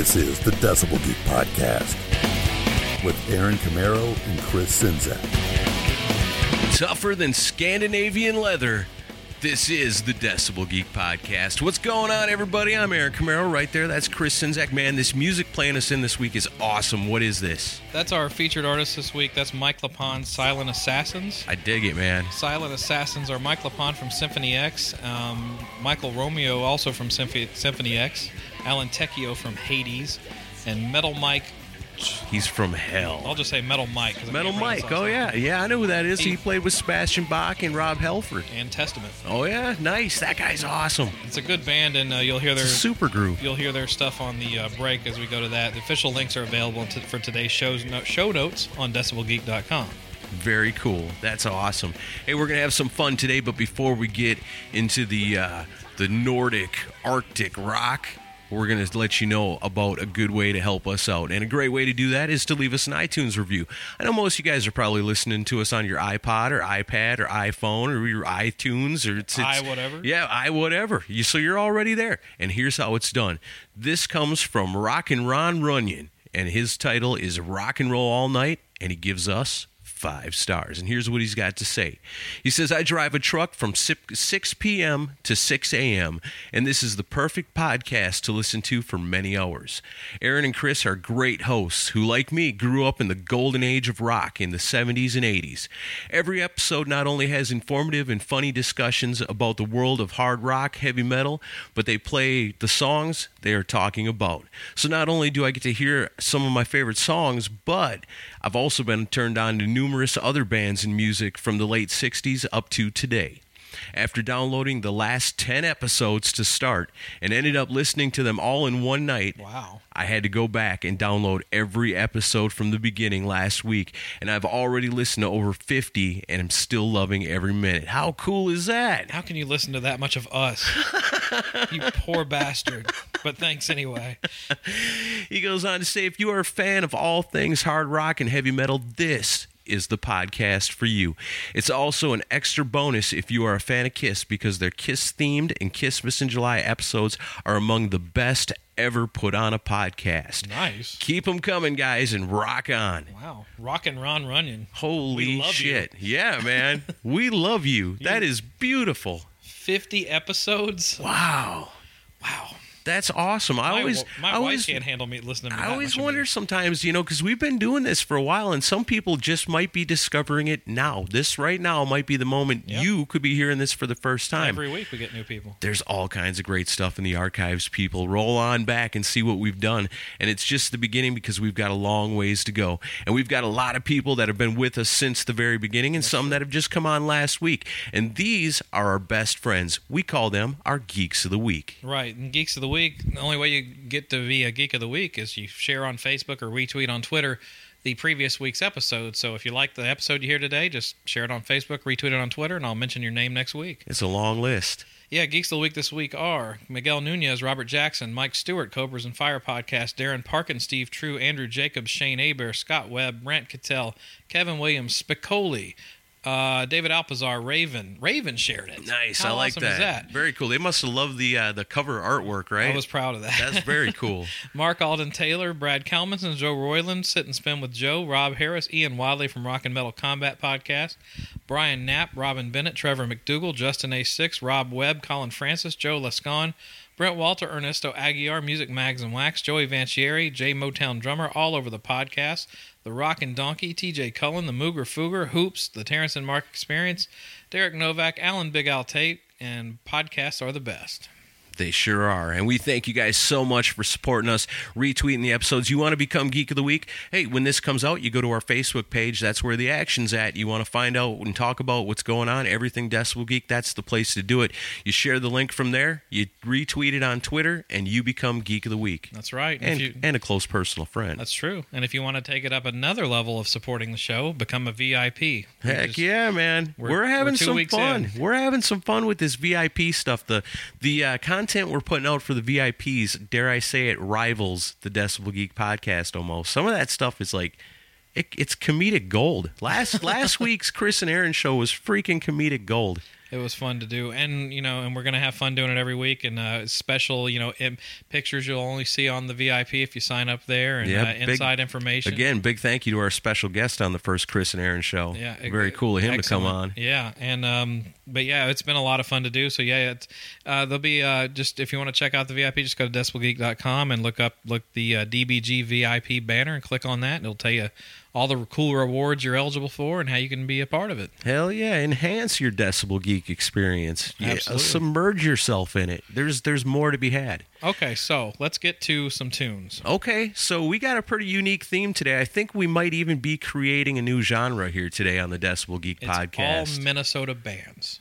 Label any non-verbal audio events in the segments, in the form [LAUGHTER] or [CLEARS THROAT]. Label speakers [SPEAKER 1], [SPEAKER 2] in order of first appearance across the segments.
[SPEAKER 1] This is the Decibel Geek Podcast with Aaron Camaro and Chris Czynszak.
[SPEAKER 2] Tougher than Scandinavian leather. This is the Decibel Geek Podcast. What's going on, everybody? I'm Aaron Camaro. Right there, that's Chris Czynszak. Man, this music playing us in this week is awesome. What is this?
[SPEAKER 3] That's our featured artist this week. That's Mike LePond, Silent Assassins.
[SPEAKER 2] I dig it, man.
[SPEAKER 3] Silent Assassins are Mike LePond from Symphony X, um, Michael Romeo also from Symphony, Symphony X, Alan Tecchio from Hades, and Metal Mike.
[SPEAKER 2] He's from hell.
[SPEAKER 3] I'll just say Metal Mike. 'cause I
[SPEAKER 2] Metal
[SPEAKER 3] can't pronounce
[SPEAKER 2] Mike. Oh, yeah. Yeah, I know who that is. He played with Sebastian Bach and Rob Halford.
[SPEAKER 3] And Testament.
[SPEAKER 2] Oh, yeah. Nice. That guy's awesome.
[SPEAKER 3] It's a good band, and uh, you'll hear
[SPEAKER 2] It's
[SPEAKER 3] their
[SPEAKER 2] a super group.
[SPEAKER 3] You'll hear their stuff on the uh, break as we go to that. The official links are available t- for today's shows no- show notes on decibelgeek.com.
[SPEAKER 2] Very cool. That's awesome. Hey, we're gonna have some fun today, but before we get into the uh, the Nordic Arctic rock, we're gonna let you know about a good way to help us out, and a great way to do that is to leave us an iTunes review. I know most of you guys are probably listening to us on your iPod or iPad or iPhone or your iTunes or it's, it's
[SPEAKER 3] I whatever.
[SPEAKER 2] Yeah, I whatever. You so you're already there. And here's how it's done. This comes from Rock and Ron Runyon, and his title is Rock and Roll All Night, and he gives us five stars. And here's what he's got to say. He says, I drive a truck from 6 p.m. to 6 a.m., and this is the perfect podcast to listen to for many hours. Aaron and Chris are great hosts who, like me, grew up in the golden age of rock in the 70s and 80s. Every episode not only has informative and funny discussions about the world of hard rock, heavy metal, but they play the songs they are talking about. So not only do I get to hear some of my favorite songs, but I've also been turned on to numerous other bands and music from the late 60s up to today. After downloading the last 10 episodes to start and ended up listening to them all in one night,
[SPEAKER 3] Wow.
[SPEAKER 2] I had to go back and download every episode from the beginning last week, and I've already listened to over 50 and I'm still loving every minute. How cool is that?
[SPEAKER 3] How can you listen to that much of us? you poor bastard. But thanks anyway. [LAUGHS]
[SPEAKER 2] He goes on to say if you are a fan of all things hard rock and heavy metal, this is the podcast for you. It's also an extra bonus if you are a fan of Kiss because their Kiss themed and Kissmas in July episodes are among the best ever put on a podcast.
[SPEAKER 3] Nice.
[SPEAKER 2] Keep them coming, guys, and rock on.
[SPEAKER 3] Wow. Rockin' Ron Runyon.
[SPEAKER 2] Holy shit. Yeah, man. we love you. [LAUGHS] That is beautiful.
[SPEAKER 3] 50 episodes?
[SPEAKER 2] Wow.
[SPEAKER 3] Wow.
[SPEAKER 2] That's awesome. I
[SPEAKER 3] My,
[SPEAKER 2] always
[SPEAKER 3] my
[SPEAKER 2] I
[SPEAKER 3] wife
[SPEAKER 2] always
[SPEAKER 3] can't handle me listening
[SPEAKER 2] I always wonder sometimes, you know, because we've been doing this for a while, and some people just might be discovering it now. This right now might be the moment
[SPEAKER 3] Yep.
[SPEAKER 2] you could be hearing this for the first time.
[SPEAKER 3] Every week we get new people.
[SPEAKER 2] There's all kinds of great stuff in the archives, people. Roll on back and see what we've done. And it's just the beginning because we've got a long ways to go. And we've got a lot of people that have been with us since the very beginning and some that have just come on last week. And these are our best friends. We call them our Geeks of the Week.
[SPEAKER 3] Right. And Geeks of the Week, the only way you get to be a Geek of the Week is you share on Facebook or retweet on Twitter the previous week's episode. So if you like the episode you hear today, just share it on Facebook, retweet it on Twitter, and I'll mention your name next week.
[SPEAKER 2] It's a long list.
[SPEAKER 3] Yeah, Geeks of the Week this week are Miguel Nunez, Robert Jackson, Mike Stewart, Cobras and Fire Podcast, Darren Parkin, Steve True, Andrew Jacobs, Shane Aber, Scott Webb, Brant Cattell, Kevin Williams, Spicoli, uh, David Alpazar, Raven. Raven shared it.
[SPEAKER 2] Nice.
[SPEAKER 3] How
[SPEAKER 2] I like
[SPEAKER 3] awesome
[SPEAKER 2] that.
[SPEAKER 3] That?
[SPEAKER 2] Very cool. They must have loved the uh, the cover artwork, right?
[SPEAKER 3] I was proud of that.
[SPEAKER 2] That's very [LAUGHS] cool.
[SPEAKER 3] Mark Alden Taylor, Brad Kalmanson, Joe Royland, Sit and Spin with Joe, Rob Harris, Ian Wadley from Rock and Metal Combat Podcast, Brian Knapp, Robin Bennett, Trevor McDougal, Justin A6, Rob Webb, Colin Francis, Joe Lascon, Brent Walter, Ernesto Aguiar, Music Mags and Wax, Joey Vancieri, J Motown Drummer, all over the podcast, The Rock and Donkey, TJ Cullen, The Mooger Fooger, Hoops, The Terrence and Mark Experience, Derek Novak, Alan Big Al Tate, and podcasts are the best.
[SPEAKER 2] They sure are. And we thank you guys so much for supporting us, retweeting the episodes. You want to become Geek of the Week? Hey, when this comes out, you go to our Facebook page. That's where the action's at. You want to find out and talk about what's going on, everything Decibel Geek, that's the place to do it. You share the link from there, you retweet it on Twitter, and you become Geek of the Week.
[SPEAKER 3] That's right.
[SPEAKER 2] And,
[SPEAKER 3] you-
[SPEAKER 2] and a close personal friend.
[SPEAKER 3] That's true. And if you want to take it up another level of supporting the show, become a VIP. We
[SPEAKER 2] Heck
[SPEAKER 3] just-
[SPEAKER 2] yeah, man! We're,
[SPEAKER 3] we're-
[SPEAKER 2] having
[SPEAKER 3] we're
[SPEAKER 2] some fun.
[SPEAKER 3] in.
[SPEAKER 2] We're having some fun with this VIP stuff. The the uh, content we're putting out for the VIPs, dare I say it, rivals the Decibel Geek podcast almost. Some of that stuff is like. It, it's comedic gold. Last last [LAUGHS] week's Chris and Aaron show was freaking comedic gold.
[SPEAKER 3] It was fun to do, and you know, and we're gonna have fun doing it every week. And uh, special, you know, im- pictures you'll only see on the VIP if you sign up there, and
[SPEAKER 2] Yeah,
[SPEAKER 3] uh,
[SPEAKER 2] big-
[SPEAKER 3] inside information.
[SPEAKER 2] Again, big thank you to our special guest on the first Chris and Aaron show.
[SPEAKER 3] Yeah,
[SPEAKER 2] very cool of him to come on.
[SPEAKER 3] Yeah, and um, but yeah, it's been a lot of fun to do. So yeah, it's, uh, there'll be uh, just if you want to check out the VIP, just go to decibelgeek.com and look up look the uh, DBG VIP banner and click on that. And it'll tell you all the cool rewards you're eligible for and how you can be a part of it.
[SPEAKER 2] Hell yeah! Enhance your Decibel Geek experience. Yeah, uh,
[SPEAKER 3] Absolutely.
[SPEAKER 2] submerge yourself in it. There's there's more to be had.
[SPEAKER 3] Okay, so let's get to some tunes.
[SPEAKER 2] Okay, so we got a pretty unique theme today. I think we might even be creating a new genre here today on the Decibel Geek
[SPEAKER 3] It's
[SPEAKER 2] podcast.
[SPEAKER 3] all Minnesota bands.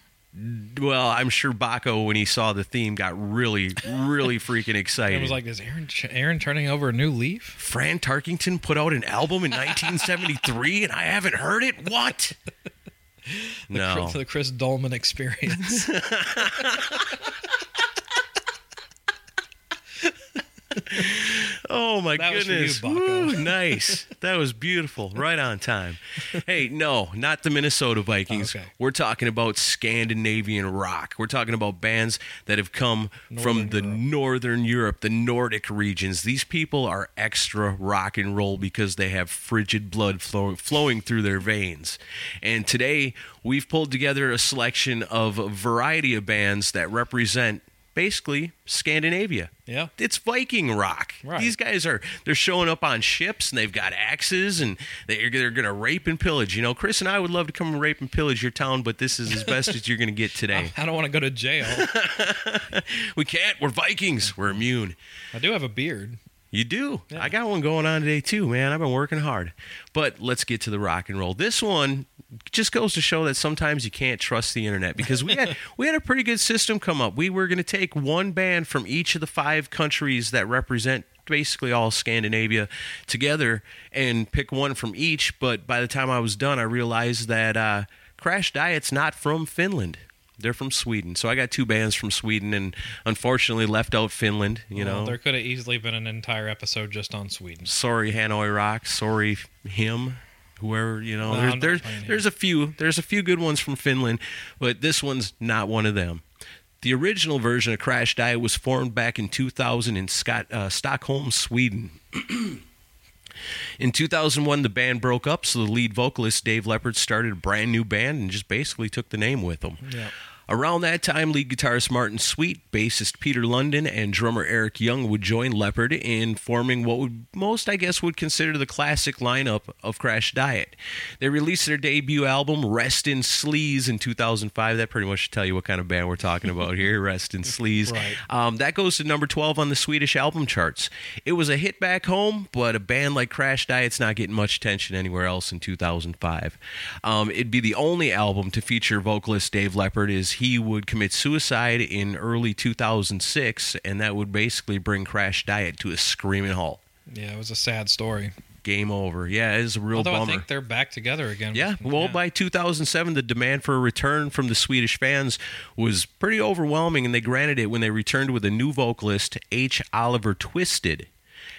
[SPEAKER 2] Well, I'm sure Baco, when he saw the theme, got really, really [LAUGHS] freaking excited.
[SPEAKER 3] It was like, is Aaron Aaron turning over a new leaf?
[SPEAKER 2] Fran Tarkenton put out an album in 1973 and I haven't heard it? What? [LAUGHS] No.
[SPEAKER 3] The Chris Doleman experience. [LAUGHS] [LAUGHS]
[SPEAKER 2] Oh my
[SPEAKER 3] That you,
[SPEAKER 2] goodness. Woo, [LAUGHS] nice. That was beautiful. Right on time. Hey, no, not the Minnesota Vikings.
[SPEAKER 3] Okay.
[SPEAKER 2] We're talking about Scandinavian rock. We're talking about bands that have come from the
[SPEAKER 3] Europe.
[SPEAKER 2] northern Europe, the Nordic regions. These people are extra rock and roll because they have frigid blood flow, flowing through their veins. And today we've pulled together a selection of a variety of bands that represent basically Scandinavia.
[SPEAKER 3] Yeah.
[SPEAKER 2] It's Viking rock.
[SPEAKER 3] Right.
[SPEAKER 2] These guys are they're showing up on ships and they've got axes and they're they're going to rape and pillage. You know, Chris and I would love to come and rape and pillage your town, but this is as best as you're going to get today. [LAUGHS]
[SPEAKER 3] I don't want to go to jail. [LAUGHS]
[SPEAKER 2] We can't. We're Vikings. We're immune.
[SPEAKER 3] I do have a beard.
[SPEAKER 2] You do.
[SPEAKER 3] Yeah.
[SPEAKER 2] I got one going on today too, man. I've been working hard. But let's get to the rock and roll. This one just goes to show that sometimes you can't trust the internet because we had [LAUGHS] we had a pretty good system come up. We were going to take one band from each of the five countries that represent basically all Scandinavia together and pick one from each, but by the time I was done I realized that uh Crash Diet's not from Finland. They're from Sweden. So I got two bands from Sweden and unfortunately left out Finland, you
[SPEAKER 3] Well,
[SPEAKER 2] know.
[SPEAKER 3] there could have easily been an entire episode just on Sweden.
[SPEAKER 2] sorry Hanoi Rock, sorry him, whoever you know.
[SPEAKER 3] Well,
[SPEAKER 2] there's there's, there's a few there's a few good ones from Finland, but this one's not one of them. The original version of Crash Diet was formed back in 2000 in Scott, uh, Stockholm, Sweden. [CLEARS THROAT] In 2001, the band broke up, so the lead vocalist Dave Lepard started a brand new band and just basically took the name with him.
[SPEAKER 3] Yeah.
[SPEAKER 2] Around that time, lead guitarist Martin Sweet, bassist Peter London, and drummer Eric Young would join Lepard in forming what would most, I guess, would consider the classic lineup of Crash Diet. They released their debut album, Rest in Sleaze, in 2005. That pretty much should tell you what kind of band we're talking about here, [LAUGHS] Rest in Sleaze.
[SPEAKER 3] Right.
[SPEAKER 2] Um, that goes to number 12 on the Swedish album charts. It was a hit back home, but a band like Crash Diet's not getting much attention anywhere else in 2005. Um, it'd be the only album to feature vocalist Dave Lepard as he would commit suicide in early 2006, and that would basically bring Crash Diet to a screaming halt.
[SPEAKER 3] Yeah, it was a sad story.
[SPEAKER 2] Game over. Yeah, it is a real
[SPEAKER 3] Although
[SPEAKER 2] bummer.
[SPEAKER 3] I think they're back together again.
[SPEAKER 2] Yeah, well, by 2007, the demand for a return from the Swedish fans was pretty overwhelming, and they granted it when they returned with a new vocalist, H. Oliver Twisted.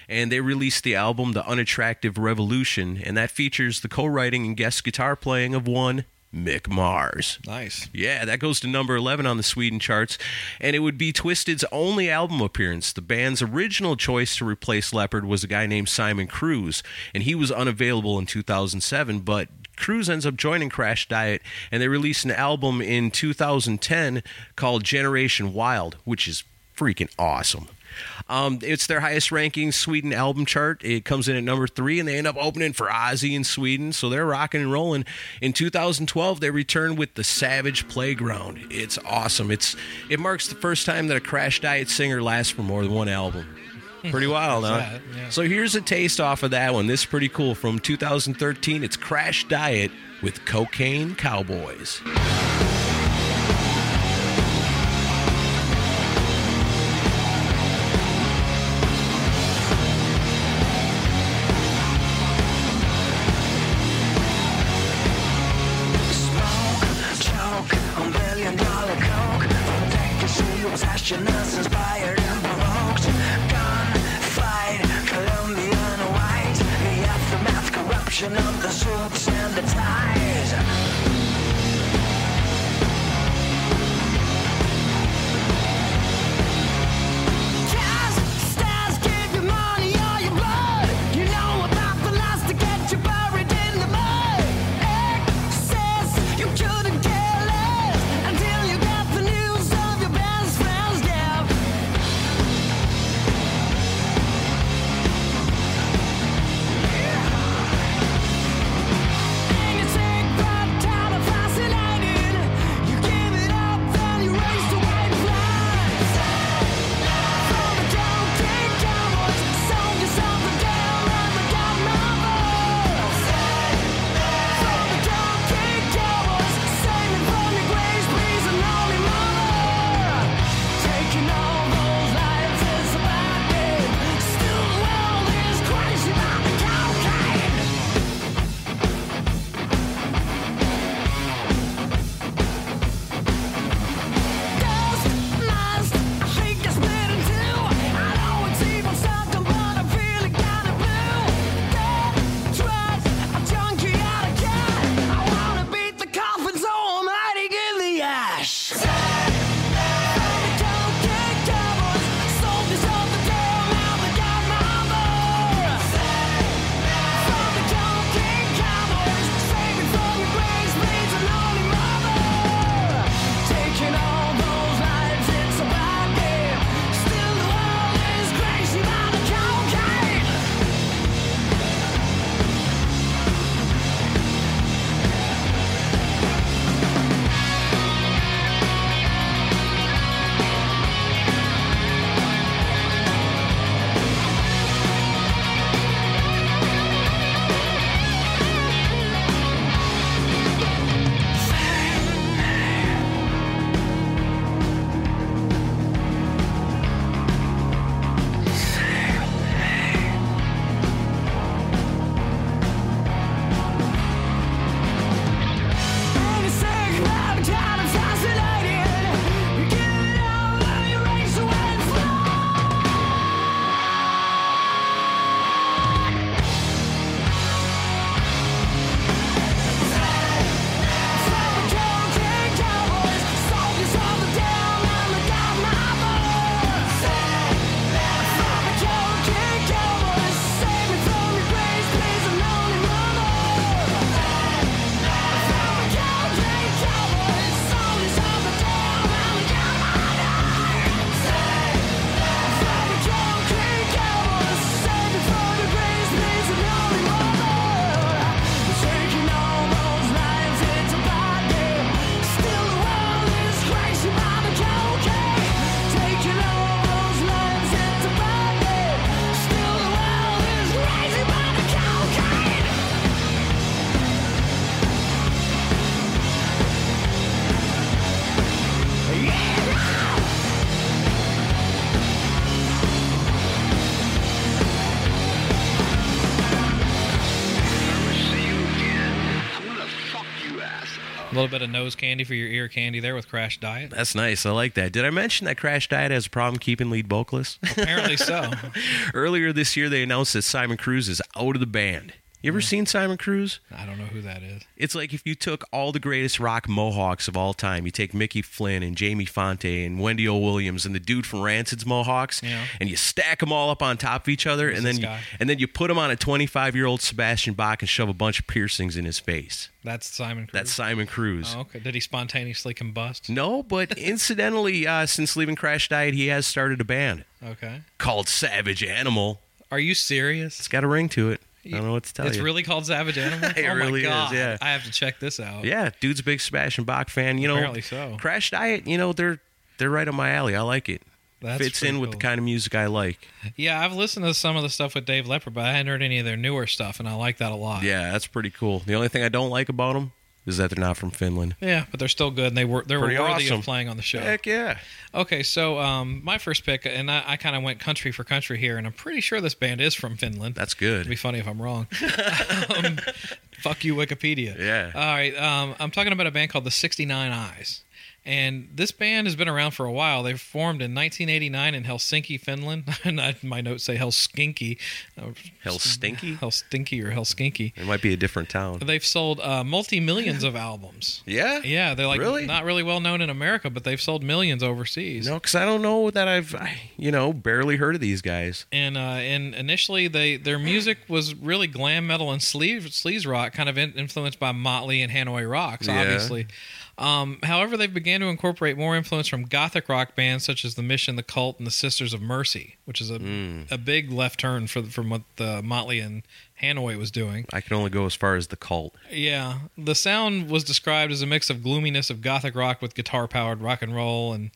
[SPEAKER 2] And they released the album, The Unattractive Revolution, and that features the co writing and guest guitar playing of one, Mick Mars.
[SPEAKER 3] nice.
[SPEAKER 2] Yeah, that goes to number 11 on the Sweden charts, and it would be Twisted's only album appearance. The band's original choice to replace Lepard was a guy named Simon Cruz, and he was unavailable in 2007, but Cruz ends up joining Crash Diet, and they released an album in 2010 called Generation Wild, which is freaking awesome. Um, it's their highest ranking Sweden album chart. It comes in at number three, and they end up opening for Ozzy in Sweden. So they're rocking and rolling. In 2012, they return with the Savage Playground. It's awesome. It's it marks the first time that a Crash Diet singer lasts for more than one album. Pretty [LAUGHS] wild, huh?
[SPEAKER 3] that, yeah.
[SPEAKER 2] So here's a taste off of that one. This is pretty cool. From 2013, it's Crash Diet with Cocaine Cowboys.
[SPEAKER 4] Passionate, inspired and provoked. Gun, fight, Colombian white. The aftermath, corruption of the suits and the ties.
[SPEAKER 3] Little bit of nose candy for your ear candy there with Crash Diet.
[SPEAKER 2] That's nice. I like that. Did I mention that Crash Diet has a problem keeping lead vocalists?
[SPEAKER 3] Apparently so. [LAUGHS]
[SPEAKER 2] Earlier this year, they announced that Simon Cruz is out of the band. You ever seen Simon Cruz?
[SPEAKER 3] I don't know who that is.
[SPEAKER 2] It's like if you took all the greatest rock mohawks of all time. You take Mickey Flynn and Jamie Fonte and Wendy O. Williams and the dude from Rancid's mohawks,
[SPEAKER 3] Yeah.
[SPEAKER 2] and you stack them all up on top of each other, and then
[SPEAKER 3] this
[SPEAKER 2] you,
[SPEAKER 3] guy?
[SPEAKER 2] and then you put them on a 25 year old Sebastian Bach and shove a bunch of piercings in his face.
[SPEAKER 3] That's Simon Cruz.
[SPEAKER 2] That's Simon Cruz.
[SPEAKER 3] Oh, okay. Did he spontaneously combust?
[SPEAKER 2] No, but [LAUGHS] incidentally, uh, since leaving Crash Diet, he has started a band
[SPEAKER 3] Okay.
[SPEAKER 2] called Savage Animal.
[SPEAKER 3] Are you serious?
[SPEAKER 2] It's got a ring to it. I don't know what to tell
[SPEAKER 3] it's
[SPEAKER 2] you.
[SPEAKER 3] It's really called Savage Animal? [LAUGHS]
[SPEAKER 2] Oh it
[SPEAKER 3] oh
[SPEAKER 2] really
[SPEAKER 3] my
[SPEAKER 2] is, yeah.
[SPEAKER 3] I have to check this out.
[SPEAKER 2] Yeah, dude's a big and Bach fan. You know,
[SPEAKER 3] Apparently so.
[SPEAKER 2] Crash Diet. You know, they're they're right up my alley. I like it.
[SPEAKER 3] That's
[SPEAKER 2] Fits in with the kind of music I like.
[SPEAKER 3] Yeah, I've listened to some of the stuff with Dave Lepper, but I hadn't heard any of their newer stuff, and I like that a lot.
[SPEAKER 2] Yeah, that's pretty cool. The only thing I don't like about them is that they're not from Finland.
[SPEAKER 3] Yeah, but they're still good, and they were they were
[SPEAKER 2] Pretty
[SPEAKER 3] worthy
[SPEAKER 2] awesome.
[SPEAKER 3] of playing on the show.
[SPEAKER 2] Heck yeah.
[SPEAKER 3] Okay, so um, my first pick, and I, I kind of went country for country here, and I'm pretty sure this band is from Finland.
[SPEAKER 2] That's good.
[SPEAKER 3] It'd be funny if I'm wrong. [LAUGHS] um, fuck you, Wikipedia.
[SPEAKER 2] Yeah.
[SPEAKER 3] All right. Um, I'm talking about a band called the 69 Eyes. And this band has been around for a while. They formed in 1989 in Helsinki, Finland. [LAUGHS] my notes say Helsinki. Uh,
[SPEAKER 2] Helsinki?
[SPEAKER 3] Helsinki or Helsinki.
[SPEAKER 2] It might be a different town.
[SPEAKER 3] They've sold uh, multi millions of albums.
[SPEAKER 2] Yeah?
[SPEAKER 3] Yeah, they're like
[SPEAKER 2] Really?
[SPEAKER 3] not really well known in America, but they've sold millions overseas.
[SPEAKER 2] No, because I don't know that I've, I, you know, barely heard of these guys.
[SPEAKER 3] and uh, and initially they their music was really glam metal and sleaze sleaze rock, kind of in, influenced by Motley and Hanoi Rocks,
[SPEAKER 2] Yeah.
[SPEAKER 3] Um, however, they began to incorporate more influence from gothic rock bands such as the Mission, the Cult, and the Sisters of Mercy, which is a
[SPEAKER 2] Mm.
[SPEAKER 3] a big left turn for, from what the Motley and Hanoi was doing.
[SPEAKER 2] I can only go as far as the cult.
[SPEAKER 3] Yeah, the sound was described as a mix of gloominess of gothic rock with guitar powered rock and roll, and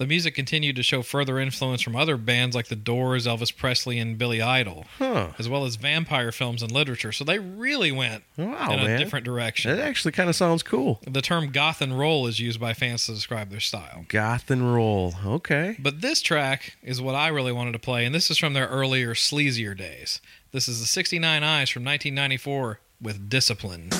[SPEAKER 3] the music continued to show further influence from other bands like The Doors, Elvis Presley, and Billy Idol,
[SPEAKER 2] Huh.
[SPEAKER 3] as well as vampire films and literature. So they really went
[SPEAKER 2] Wow,
[SPEAKER 3] in a
[SPEAKER 2] man.
[SPEAKER 3] different direction.
[SPEAKER 2] That actually kind of sounds cool.
[SPEAKER 3] The term goth and roll is used by fans to describe their style.
[SPEAKER 2] Goth and roll. Okay.
[SPEAKER 3] But this track is what I really wanted to play, and this is from their earlier, sleazier days. This is the 69 Eyes from 1994
[SPEAKER 4] with Discipline.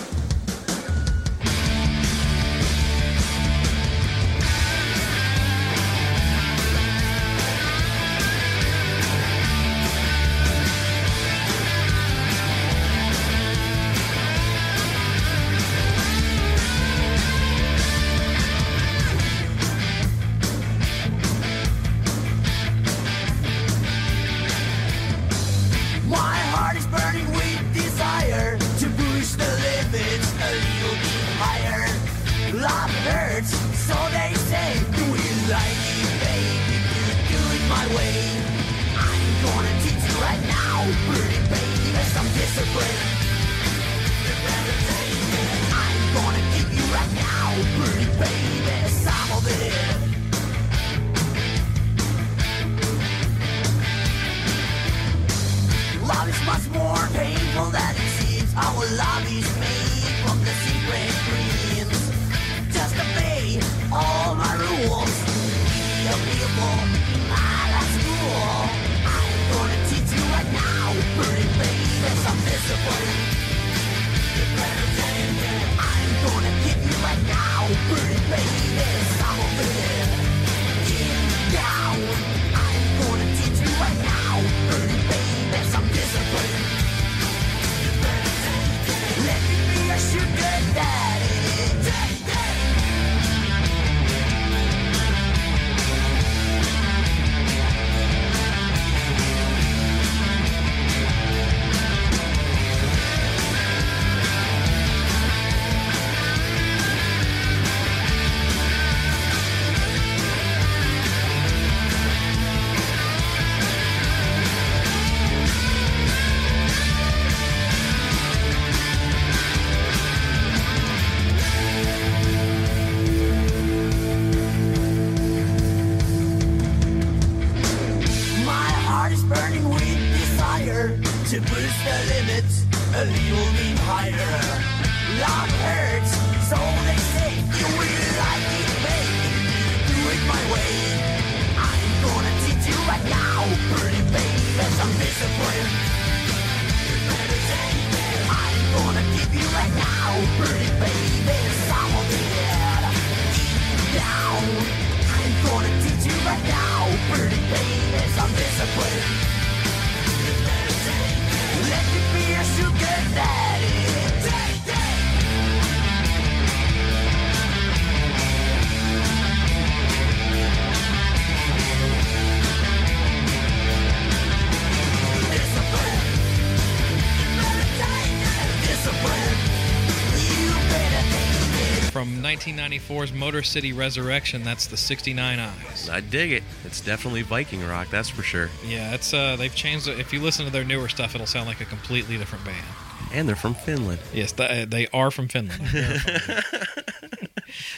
[SPEAKER 3] 1994's Motor City Resurrection, that's the 69 Eyes.
[SPEAKER 2] I dig it. It's definitely Viking rock, that's for sure.
[SPEAKER 3] Yeah, it's uh, they've changed. it. If you listen to their newer stuff, it'll sound like a completely different band.
[SPEAKER 2] And they're from Finland.
[SPEAKER 3] Yes, th- they are from Finland. [LAUGHS]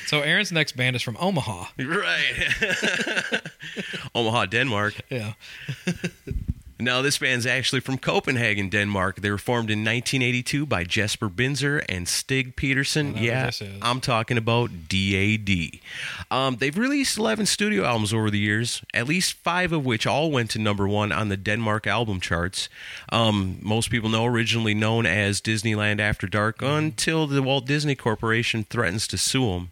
[SPEAKER 3] So Aaron's next band is from Omaha.
[SPEAKER 2] Right. [LAUGHS] Omaha, Denmark.
[SPEAKER 3] Yeah. [LAUGHS]
[SPEAKER 2] Now, this band's actually from Copenhagen, Denmark. They were formed in 1982 by Jesper Binzer and Stig
[SPEAKER 3] Pedersen.
[SPEAKER 2] Yeah. I'm talking about DAD. Um, they've released 11 studio albums over the years, at least five of which all went to number one on the Denmark album charts. Um, most people know originally known as Disneyland After Dark
[SPEAKER 3] Mm-hmm.
[SPEAKER 2] until the Walt Disney Corporation threatens to sue them.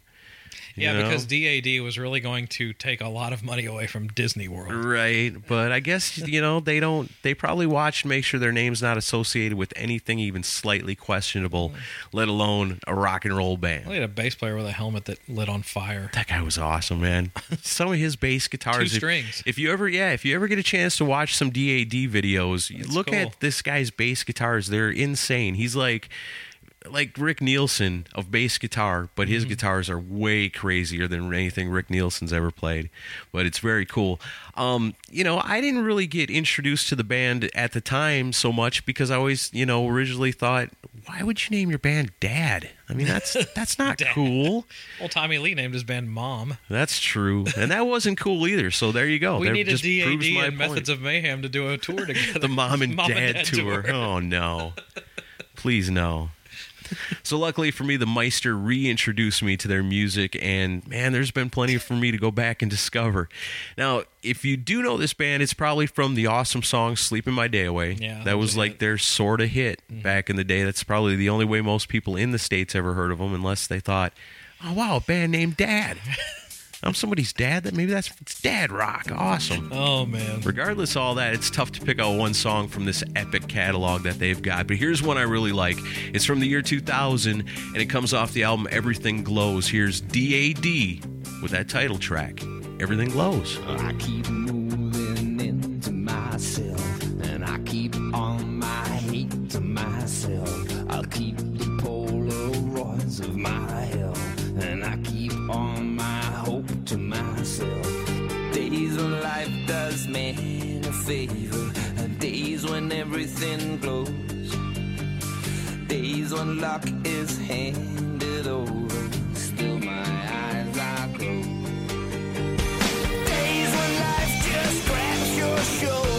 [SPEAKER 3] Yeah,
[SPEAKER 2] know?
[SPEAKER 3] because DAD was really going to take a lot of money away from Disney World.
[SPEAKER 2] Right, but I guess you know they don't. They probably watch make sure their name's not associated with anything even slightly questionable, mm. let alone a rock and roll band.
[SPEAKER 3] We had a bass player with a helmet that lit on fire.
[SPEAKER 2] That guy was awesome, man. [LAUGHS] Some of his bass guitars.
[SPEAKER 3] Two strings.
[SPEAKER 2] If, you ever, yeah, if you ever get a chance to watch some DAD videos,
[SPEAKER 3] That's
[SPEAKER 2] look
[SPEAKER 3] cool.
[SPEAKER 2] at this guy's bass guitars. They're insane. He's like. Like Rick Nielsen of bass guitar, but his
[SPEAKER 3] Mm-hmm.
[SPEAKER 2] guitars are way crazier than anything Rick Nielsen's ever played. But it's very cool. Um, you know, I didn't really get introduced to the band at the time so much because I always, you know, originally thought, why would you name your band Dad? I mean, that's [LAUGHS] that's not
[SPEAKER 3] Dad.
[SPEAKER 2] cool.
[SPEAKER 3] Well, Tommy Lee named his band Mom.
[SPEAKER 2] That's true, and that wasn't cool either. So there you go.
[SPEAKER 3] we
[SPEAKER 2] That
[SPEAKER 3] needed
[SPEAKER 2] just
[SPEAKER 3] DAD and
[SPEAKER 2] point.
[SPEAKER 3] Methods of Mayhem to do a tour [LAUGHS] together.
[SPEAKER 2] the mom and, [LAUGHS] dad, tour.
[SPEAKER 3] tour.
[SPEAKER 2] Oh no, please no. So luckily for me, the Meister reintroduced me to their music, and man, there's been plenty for me to go back and discover. Now, if you do know this band, it's probably from the awesome song "Sleeping My Day Away."
[SPEAKER 3] Yeah,
[SPEAKER 2] that was like their sort of hit back in the day. That's probably the only way most people in the states ever heard of them, unless they thought, "Oh wow, a band named Dad." [LAUGHS] I'm somebody's dad. That maybe that's it's Dad Rock. Awesome.
[SPEAKER 3] Oh man.
[SPEAKER 2] Regardless of all that, it's tough to pick out one song from this epic catalog that they've got. But here's one I really like. It's from the year 2000, and it comes off the album Everything Glows. Here's DAD with that title track, Everything Glows.
[SPEAKER 5] I keep moving into myself, and I keep on my hate to myself. I'll keep the Polaroids of my does man a favor, days when everything glows. Days when luck is handed over, still my eyes are closed. Days when life just grabs your shoulder.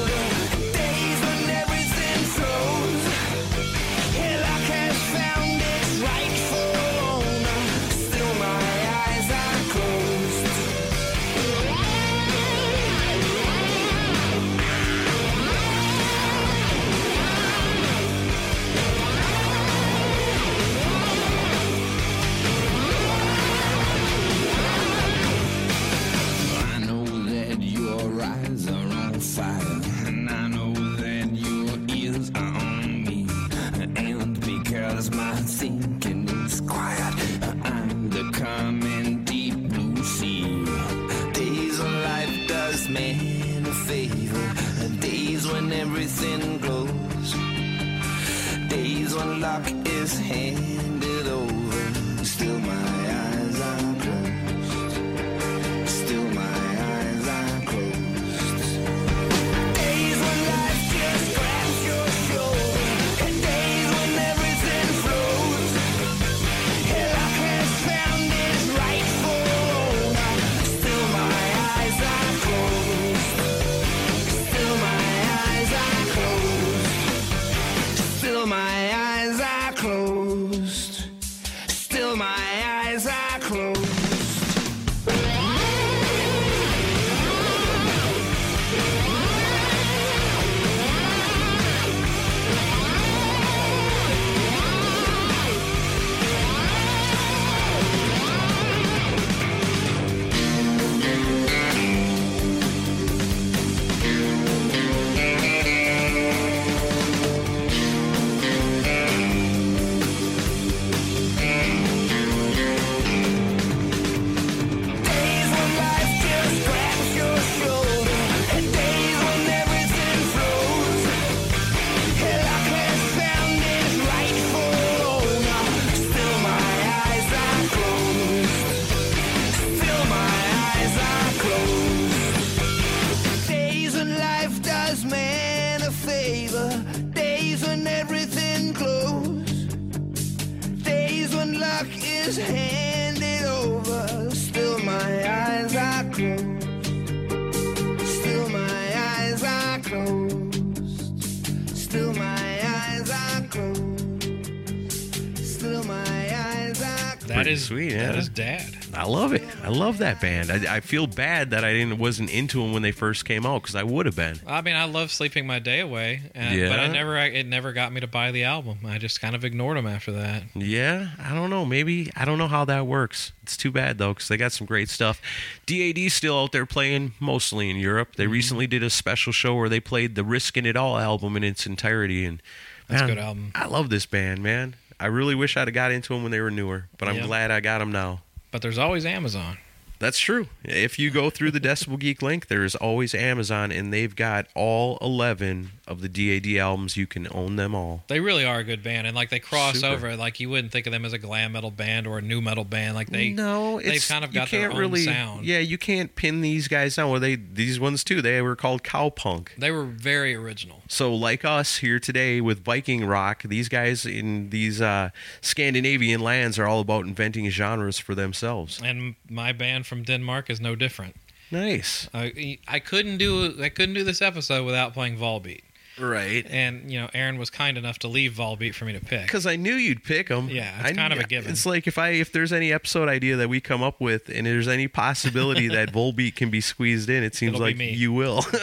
[SPEAKER 5] Closed. That
[SPEAKER 2] Pretty
[SPEAKER 3] is
[SPEAKER 2] sweet, yeah.
[SPEAKER 3] is dad.
[SPEAKER 2] I love it. I love that band. I, I feel bad that I didn't wasn't into them when they first came out because I would have been.
[SPEAKER 3] I mean, I love sleeping my day away, and, but I
[SPEAKER 2] Yeah.
[SPEAKER 3] never. It never got me to buy the album. I just kind of ignored them after that.
[SPEAKER 2] Yeah, I don't know. Maybe I don't know how that works. It's too bad though because they got some great stuff. DAD's still out there playing mostly in Europe. They mm-hmm. recently did a special show where they played the Riskin' It All album in its entirety, and
[SPEAKER 3] That's a good album.
[SPEAKER 2] I love this band, man. I really wish I'd have got into them when they were newer, but I'm
[SPEAKER 3] Yeah.
[SPEAKER 2] glad I got them now.
[SPEAKER 3] But there's always Amazon.
[SPEAKER 2] That's true. If you go through the Decibel Geek link, there's always Amazon, and they've got all 11 of the DAD albums. You can own them all.
[SPEAKER 3] They really are a good band, and like they cross
[SPEAKER 2] Super.
[SPEAKER 3] over. Like you wouldn't think of them as a glam metal band or a new metal band. Like they
[SPEAKER 2] no,
[SPEAKER 3] they've
[SPEAKER 2] it's,
[SPEAKER 3] kind of got their
[SPEAKER 2] can't
[SPEAKER 3] own
[SPEAKER 2] really,
[SPEAKER 3] sound.
[SPEAKER 2] Yeah, you can't pin these guys down. Well, they these ones too. They were called cowpunk.
[SPEAKER 3] They were very original.
[SPEAKER 2] So, like us here today with Viking rock, these guys in these uh, Scandinavian lands are all about inventing genres for themselves.
[SPEAKER 3] And my band from Denmark is no different.
[SPEAKER 2] Nice, uh,
[SPEAKER 3] I, I couldn't do I couldn't do this episode without playing Volbeat.
[SPEAKER 2] right?
[SPEAKER 3] And you know, Aaron was kind enough to leave Volbeat for me to pick.
[SPEAKER 2] Because I knew you'd pick them.
[SPEAKER 3] Yeah, it's kind of a given.
[SPEAKER 2] It's like if I if there's any episode idea that we come up with, and there's any possibility that [LAUGHS] Volbeat can be squeezed in, it seems
[SPEAKER 3] It'll
[SPEAKER 2] like you will. [LAUGHS]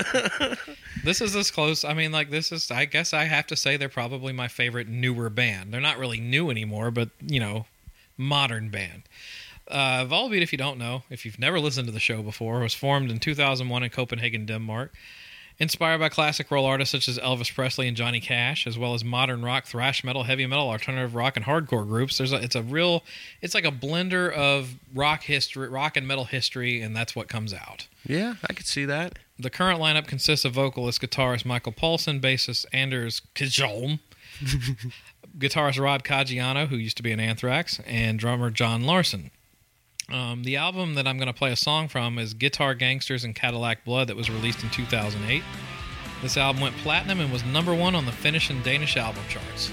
[SPEAKER 3] This is as close. I mean, like this is. I guess I have to say they're probably my favorite newer band. They're not really new anymore, but you know, modern band. Uh, Volbeat, if you don't know, if you've never listened to the show before, was formed in 2001 in Copenhagen, Denmark. Inspired by classic roll artists such as Elvis Presley and Johnny Cash, as well as modern rock, thrash metal, heavy metal, alternative rock, and hardcore groups. There's a, it's a real, it's like a blender of rock history, rock and metal history, and that's what comes out.
[SPEAKER 2] yeah, I could see that.
[SPEAKER 3] The current lineup consists of vocalist guitarist Michael Poulsen, bassist Anders Kjolm, [LAUGHS] guitarist Rob Caggiano, who used to be in Anthrax, and drummer Jon Larsen. Um, the album that I'm going to play a song from is Guitar Gangsters and Cadillac Blood, that was released in 2008. This album went platinum and was number one on the Finnish and Danish album charts.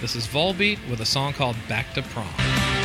[SPEAKER 3] This is Volbeat with a song called Back to Prom.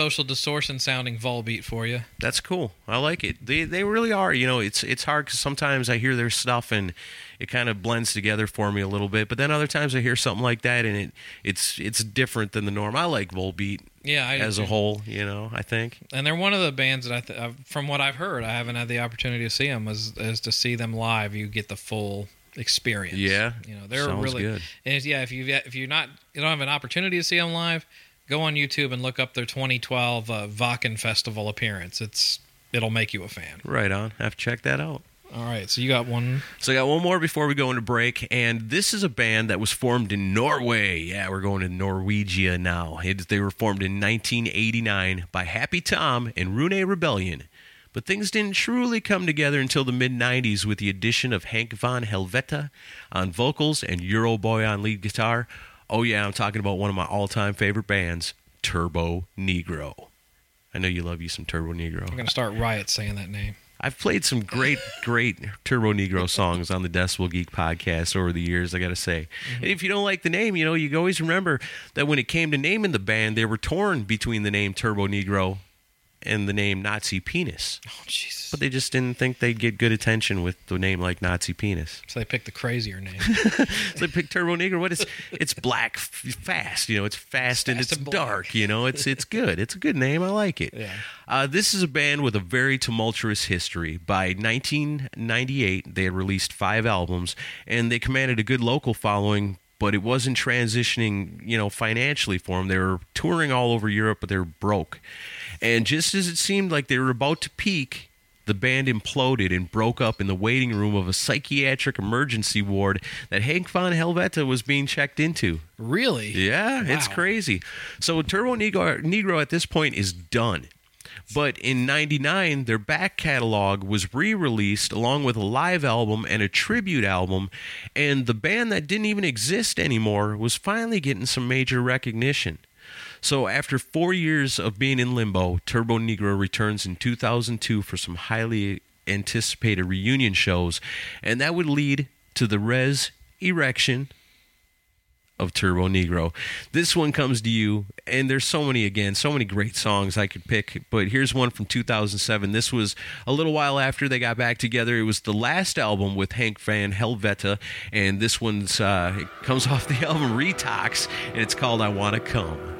[SPEAKER 3] Social distortion sounding Volbeat for you.
[SPEAKER 2] That's cool. I like it. They they really are. You know, it's it's hard because sometimes I hear their stuff and it kind of blends together for me a little bit. But then other times I hear something like that and it it's it's different than the norm. I like Volbeat
[SPEAKER 3] Yeah, I
[SPEAKER 2] as a whole. You know, I think.
[SPEAKER 3] and they're one of the bands that I, th- from what I've heard, I haven't had the opportunity to see them. Is, is to see them live, you get the full experience.
[SPEAKER 2] Yeah.
[SPEAKER 3] you know they're
[SPEAKER 2] Sounds
[SPEAKER 3] really
[SPEAKER 2] good.
[SPEAKER 3] And yeah, if you if you're not you don't have an opportunity to see them live, go on YouTube and look up their 2012 uh, Wacken Festival appearance. It's it'll make you a fan.
[SPEAKER 2] Right on. Have to check that out.
[SPEAKER 3] All right, so you got one.
[SPEAKER 2] So I got one more before we go into break, and this is a band that was formed in Norway. Yeah, we're going to Norwegia now. It, they were formed in 1989 by Happy Tom and Rune Rebellion. But things didn't truly come together until the mid 90s with the addition of Hank von Helvete on vocals and Euroboy on lead guitar. Oh, yeah, I'm talking about one of my all time favorite bands, Turbo Negro. I know you love you some Turbo Negro.
[SPEAKER 3] I'm gonna start riot saying that name.
[SPEAKER 2] I've played some great, [LAUGHS] great Turbo Negro songs on the Decibel Geek podcast over the years, I got to say. Mm-hmm. And if you don't like the name, you know, you always remember that when it came to naming the band, they were torn between the name Turbo Negro and the name Nazi Penis.
[SPEAKER 3] Oh Jesus!
[SPEAKER 2] But they just didn't think they'd get good attention with the name like Nazi Penis.
[SPEAKER 3] So they picked the crazier name. [LAUGHS]
[SPEAKER 2] So they picked Turbo Negro. What is it's black fast, you know, it's fast and
[SPEAKER 3] Fast
[SPEAKER 2] it's
[SPEAKER 3] and
[SPEAKER 2] dark, you know, it's it's good. It's a good name. I like it.
[SPEAKER 3] Yeah.
[SPEAKER 2] Uh, this is a band with a very tumultuous history. By 1998, they had released five albums, and they commanded a good local following. But it wasn't transitioning, you know, financially for them. They were touring all over Europe, but they were broke. And just as it seemed like they were about to peak, the band imploded and broke up in the waiting room of a psychiatric emergency ward that Hank von Helvete was being checked into.
[SPEAKER 3] really?
[SPEAKER 2] Yeah, it's crazy. So Turbonegro, Negro at this point is done. But in 99, their back catalog was re released along with a live album and a tribute album. And the band that didn't even exist anymore was finally getting some major recognition. So after four years of being in limbo, Turbonegro returns in 2002 for some highly anticipated reunion shows. And that would lead to the Res Erection of Turbonegro. This one comes to you, and there's so many again, so many great songs I could pick. But here's one from 2007. This was a little while after they got back together. It was the last album with Hank von Helvete, and this one's uh, it comes [LAUGHS] off the album Retox, and it's called "I Wanna Come."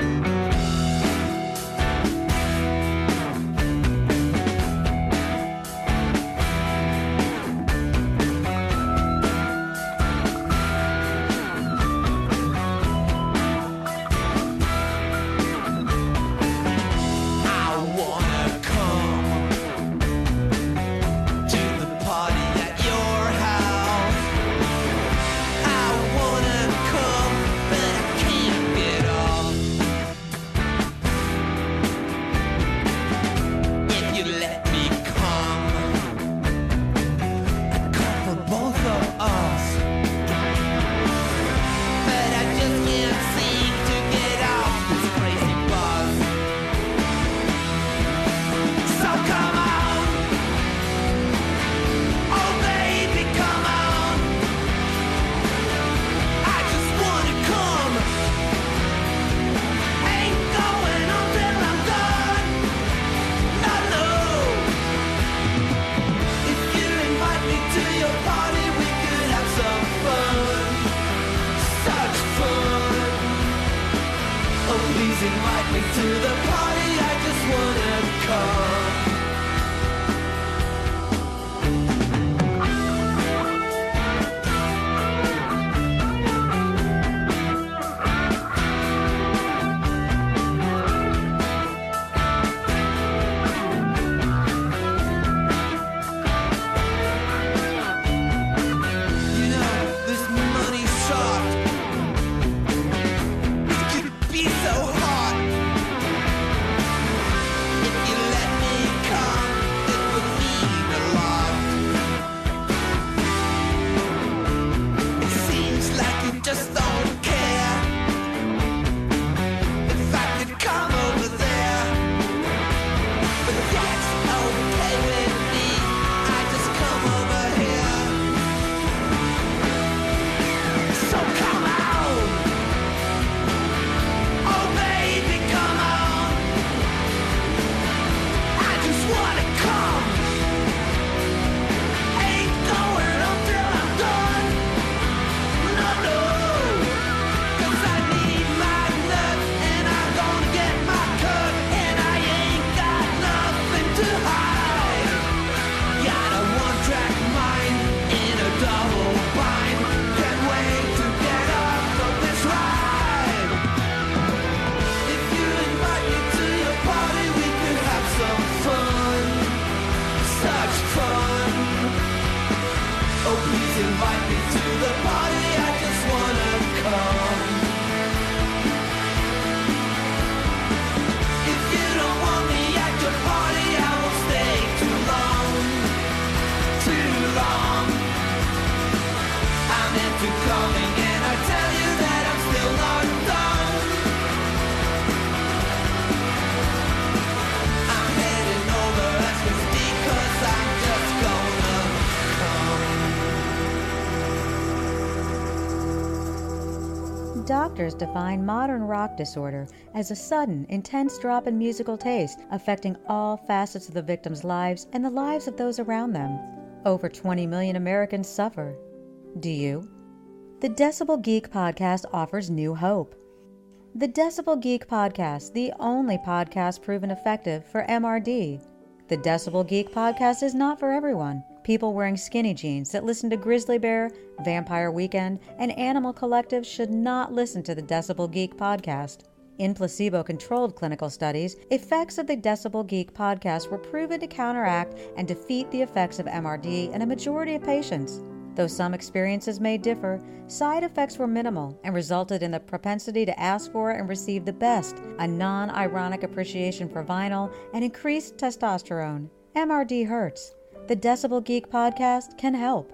[SPEAKER 6] Doctors define modern rock disorder as a sudden, intense drop in musical taste affecting all facets of the victim's lives and the lives of those around them. Over 20 million Americans suffer. Do you? The Decibel Geek podcast offers new hope. The Decibel Geek podcast, the only podcast proven effective for MRD. The Decibel Geek podcast is not for everyone. People wearing skinny jeans that listen to Grizzly Bear, Vampire Weekend, and Animal Collective should not listen to the Decibel Geek podcast. In placebo controlled clinical studies, effects of the Decibel Geek podcast were proven to counteract and defeat the effects of MRD in a majority of patients. Though some experiences may differ, side effects were minimal and resulted in the propensity to ask for and receive the best, a non ironic appreciation for vinyl, and increased testosterone. MRD hurts. The Decibel Geek podcast can help.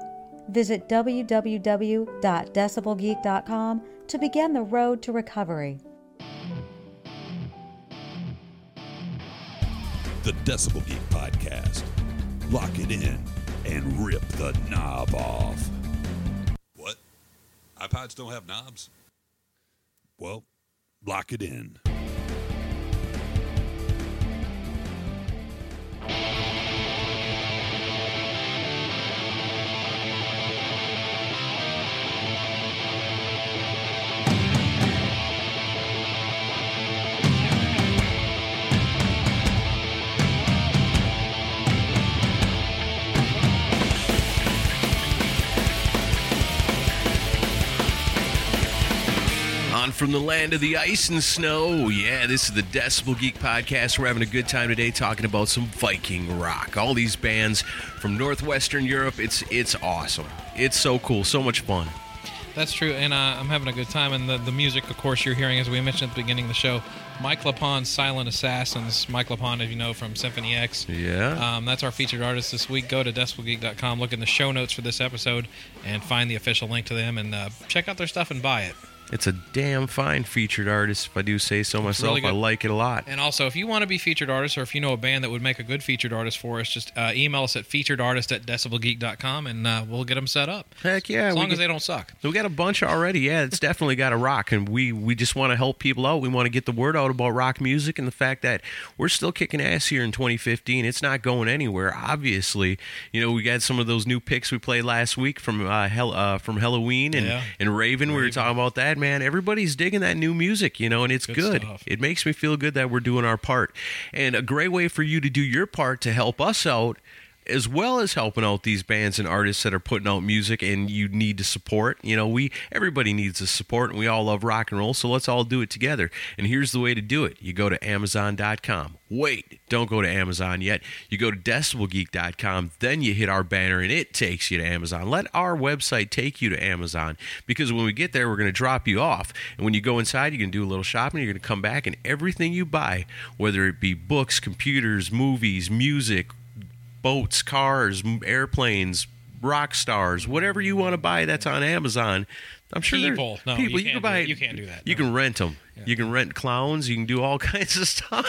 [SPEAKER 6] Visit www.decibelgeek.com to begin the road to recovery.
[SPEAKER 1] The Decibel Geek Podcast. Lock it in and rip the knob off. What? iPods don't have knobs? Well, lock it in.
[SPEAKER 2] On from the land of the ice and snow. Yeah, this is the Decibel Geek Podcast. We're having a good time today talking about some Viking rock. All these bands from Northwestern Europe. It's it's awesome. It's so cool. So much fun.
[SPEAKER 3] That's true, and uh, I'm having a good time. And the, the music, of course, you're hearing, as we mentioned at the beginning of the show, Mike LePond's Silent Assassins. Mike LePond, as you know, from Symphony X.
[SPEAKER 2] Yeah.
[SPEAKER 3] Um, that's our featured artist this week. Go to decibelgeek.com, look in the show notes for this episode, and find the official link to them, and uh, check out their stuff and buy it.
[SPEAKER 2] It's a damn fine featured artist, if I do say so myself.
[SPEAKER 3] really
[SPEAKER 2] I like it a lot.
[SPEAKER 3] And also, if you want to be featured artist, or if you know a band that would make a good featured artist for us, just uh, email us at featuredartist at decibelgeek.com, and uh, we'll get them set up.
[SPEAKER 2] Heck yeah.
[SPEAKER 3] as long as they don't suck.
[SPEAKER 2] We got a bunch already. Yeah, it's definitely got to rock, and we we just want to help people out. We want to get the word out about rock music and the fact that we're still kicking ass here in 2015. It's not going anywhere. Obviously, you know we got some of those new picks we played last week from uh, Hell, uh from Helloween and
[SPEAKER 3] Yeah.
[SPEAKER 2] and Raven. We were talking about that. Man, everybody's digging that new music, you know, and it's
[SPEAKER 3] Good
[SPEAKER 2] good. It makes me feel good that we're doing our part, and a great way for you to do your part to help us out as well as helping out these bands and artists that are putting out music and you need to support. You know, we everybody needs the support and we all love rock and roll, so let's all do it together. And here's the way to do it. You go to amazon.com. Wait, don't go to Amazon yet. You go to decibelgeek.com, then you hit our banner and it takes you to Amazon. Let our website take you to Amazon because when we get there, we're going to drop you off. And when you go inside, you can do a little shopping, you're going to come back and everything you buy, whether it be books, computers, movies, music, boats, cars, airplanes, rock stars, whatever you want to buy that's on Amazon. I'm sure
[SPEAKER 3] People. No,
[SPEAKER 2] people
[SPEAKER 3] you
[SPEAKER 2] can
[SPEAKER 3] can't
[SPEAKER 2] buy.
[SPEAKER 3] You can't do that,
[SPEAKER 2] You
[SPEAKER 3] no.
[SPEAKER 2] can rent them. You can rent clowns. You can do all [LAUGHS] kinds of stuff.